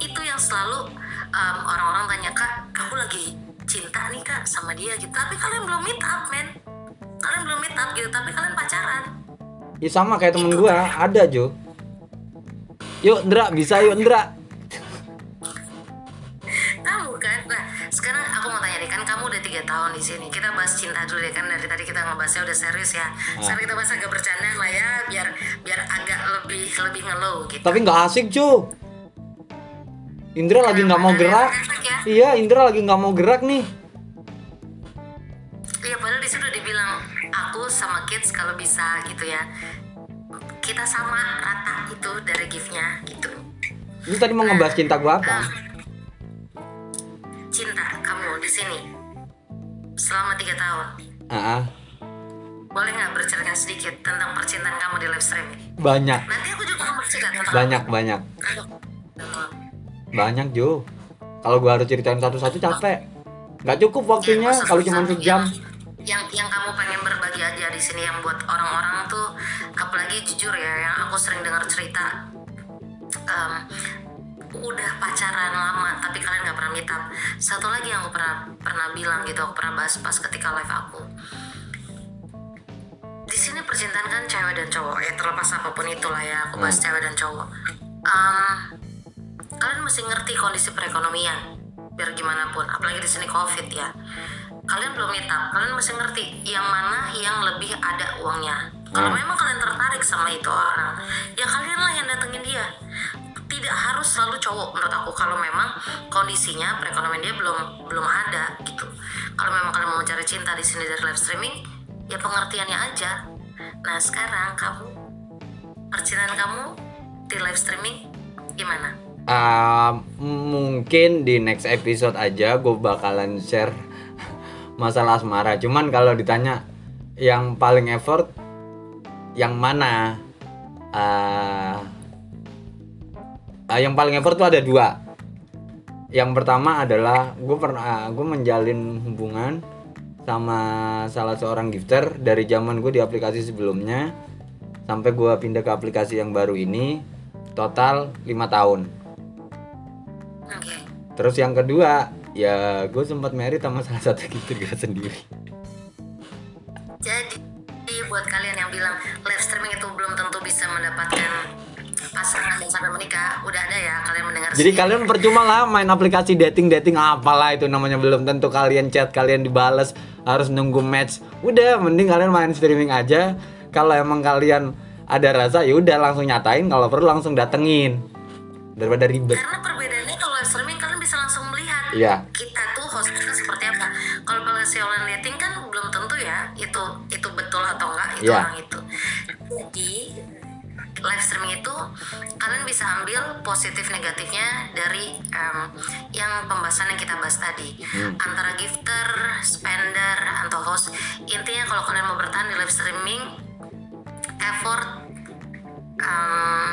Itu yang selalu em, orang-orang tanya kak aku lagi cinta nih kak sama dia gitu. Tapi kalian belum meet up men. Kalian belum meet up gitu tapi kalian pacaran. Ya sama kayak temen gua ada Jo yuk Ndra bisa yuk Ndra. Tahu kan? Nah sekarang aku mau tanya deh kan kamu udah tiga tahun di sini. Kita bahas cinta dulu deh kan? Dari tadi kita ngebahasnya udah serius ya. Sekarang kita bahas agak bercanda lah ya biar biar agak lebih lebih ngelow gitu. Tapi nggak asik Jo Indra lagi nggak mau gerak. Ya? Iya Indra lagi nggak mau gerak nih. Iya padahal di situ udah dibilang aku sama kids kalau bisa gitu ya kita sama rata itu dari giftnya gitu. Lu tadi mau ngebahas cinta gua apa? Cinta kamu di sini. Selama tiga tahun. Ah ah, boleh nggak bercerita sedikit tentang percintaan kamu di live streaming banyak. Nanti aku juga mau bercerita tentang banyak banyak. Aduh. banyak Jo. Kalau gua harus ceritain satu-satu capek. Nggak cukup waktunya Yang kalau cuma sejam. yang, yang yang kamu pengen berbagi aja di sini yang buat orang-orang tuh apalagi jujur ya yang aku sering dengar cerita em, udah pacaran lama tapi kalian nggak pernah meet up. Satu lagi yang aku pernah pernah bilang gitu aku pernah bahas pas ketika live aku. Di sini percintaan kan cewek dan cowok ya terlepas apa pun itulah ya aku bahas cewek dan cowok. Em, kalian mesti ngerti kondisi perekonomian biar gimana pun apalagi di sini covid ya kalian belum meet up kalian mesti ngerti yang mana yang lebih ada uangnya. Kalau Hmm. memang kalian tertarik sama itu orang ya kalian lah yang datengin dia. Tidak harus selalu cowok menurut aku kalau memang kondisinya perekonomian dia belum belum ada gitu. Kalau memang kalian mau cari cinta di sini dari live streaming ya pengertiannya aja. Nah sekarang kamu percintaan kamu di live streaming gimana? Ah, mungkin di next episode aja gue bakalan share masalah asmara. Cuman kalau ditanya yang paling effort yang mana? Ah, ah, yang paling effort tuh ada dua. Yang pertama adalah gue pernah gue menjalin hubungan sama salah seorang gifter dari zaman gue di aplikasi sebelumnya sampai gue pindah ke aplikasi yang baru ini total lima tahun. Oke. Terus yang kedua ya gue sempat merit sama salah satu gue sendiri. Jadi buat kalian yang bilang live streaming itu belum tentu bisa mendapatkan pasangan dan sampai menikah, udah ada ya kalian mendengar. Jadi sendiri. kalian percuma lah main aplikasi dating dating apalah itu namanya belum tentu kalian chat kalian dibales harus nunggu match. Udah mending kalian main streaming aja. Kalau emang kalian ada rasa ya udah langsung nyatain kalau perlu langsung datengin daripada ribet. Karena perbedaannya Iya. kita tuh hostnya seperti apa. Kalau aplikasi online dating kan belum tentu ya itu itu betul atau enggak itu Iya. orang itu. Jadi live streaming itu kalian bisa ambil positif negatifnya dari em, yang pembahasan yang kita bahas tadi Hmm. antara gifter, spender, atau host. Intinya kalau kalian mau bertahan di live streaming, effort, em,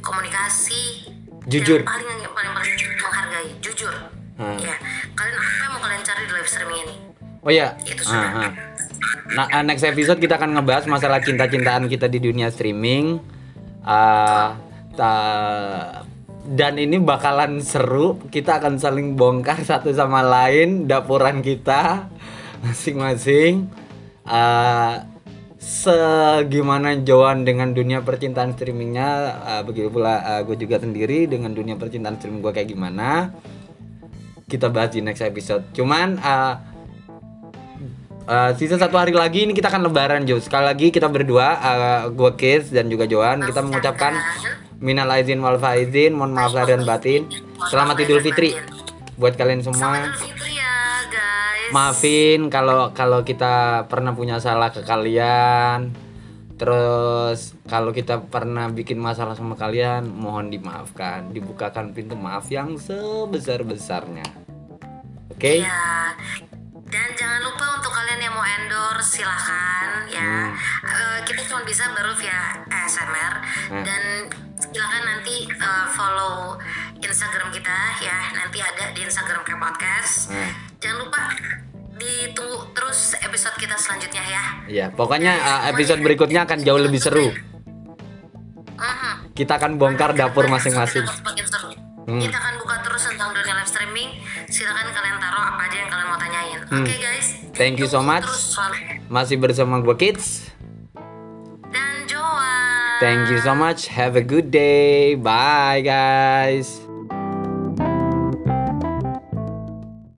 komunikasi, Jujur. yang paling yang paling paling menghargai, jujur. Hmm. Ya, kalian apa yang mau kalian cari di live streaming ini? Oh iya. Itu Ah, ah. Nah, ah, next episode kita akan ngebahas masalah cinta-cintaan kita di dunia streaming. Ah, ta- dan ini bakalan seru. Kita akan saling bongkar satu sama lain dapuran kita masing-masing. Ah, segimana Joan dengan dunia percintaan streamingnya, ah, begitu pula gue juga sendiri dengan dunia percintaan streaming gue kayak gimana. Kita bahas di next episode. Cuman ah, Uh, sisa satu hari lagi ini kita akan lebaran Jo. Sekali lagi kita berdua uh, Gue Kids dan juga Joan Kita mengucapkan Minal aizin wal faizin Mohon maaf lahir dan batin. Selamat Idul Fitri Buat kalian semua. Ya. Maafin kalau kalau kita pernah punya salah ke kalian Terus kalau kita pernah bikin masalah sama kalian Mohon dimaafkan Dibukakan pintu maaf yang sebesar-besarnya Oke Iya. Dan jangan lupa untuk kalian yang mau endorse silahkan ya. Eh, kita cuma bisa baru via ASMR Hmm. dan silahkan nanti eh, follow Instagram kita ya. Nanti ada di Instagram kayak podcast. Hmm. Jangan lupa ditunggu terus episode kita selanjutnya ya. Iya, pokoknya uh, episode berikutnya akan jauh lebih seru. Mhm. Kita akan bongkar dapur masing-masing. Hmm. Kita akan buka terus tentang dunia live streaming. Silakan kalian taruh apa aja yang kalian mau tanyain. Oke guys. Hmm. Thank you so much. Terus. Masih bersama gue Kids. Dan Joan. Thank you so much. Have a good day. Bye guys.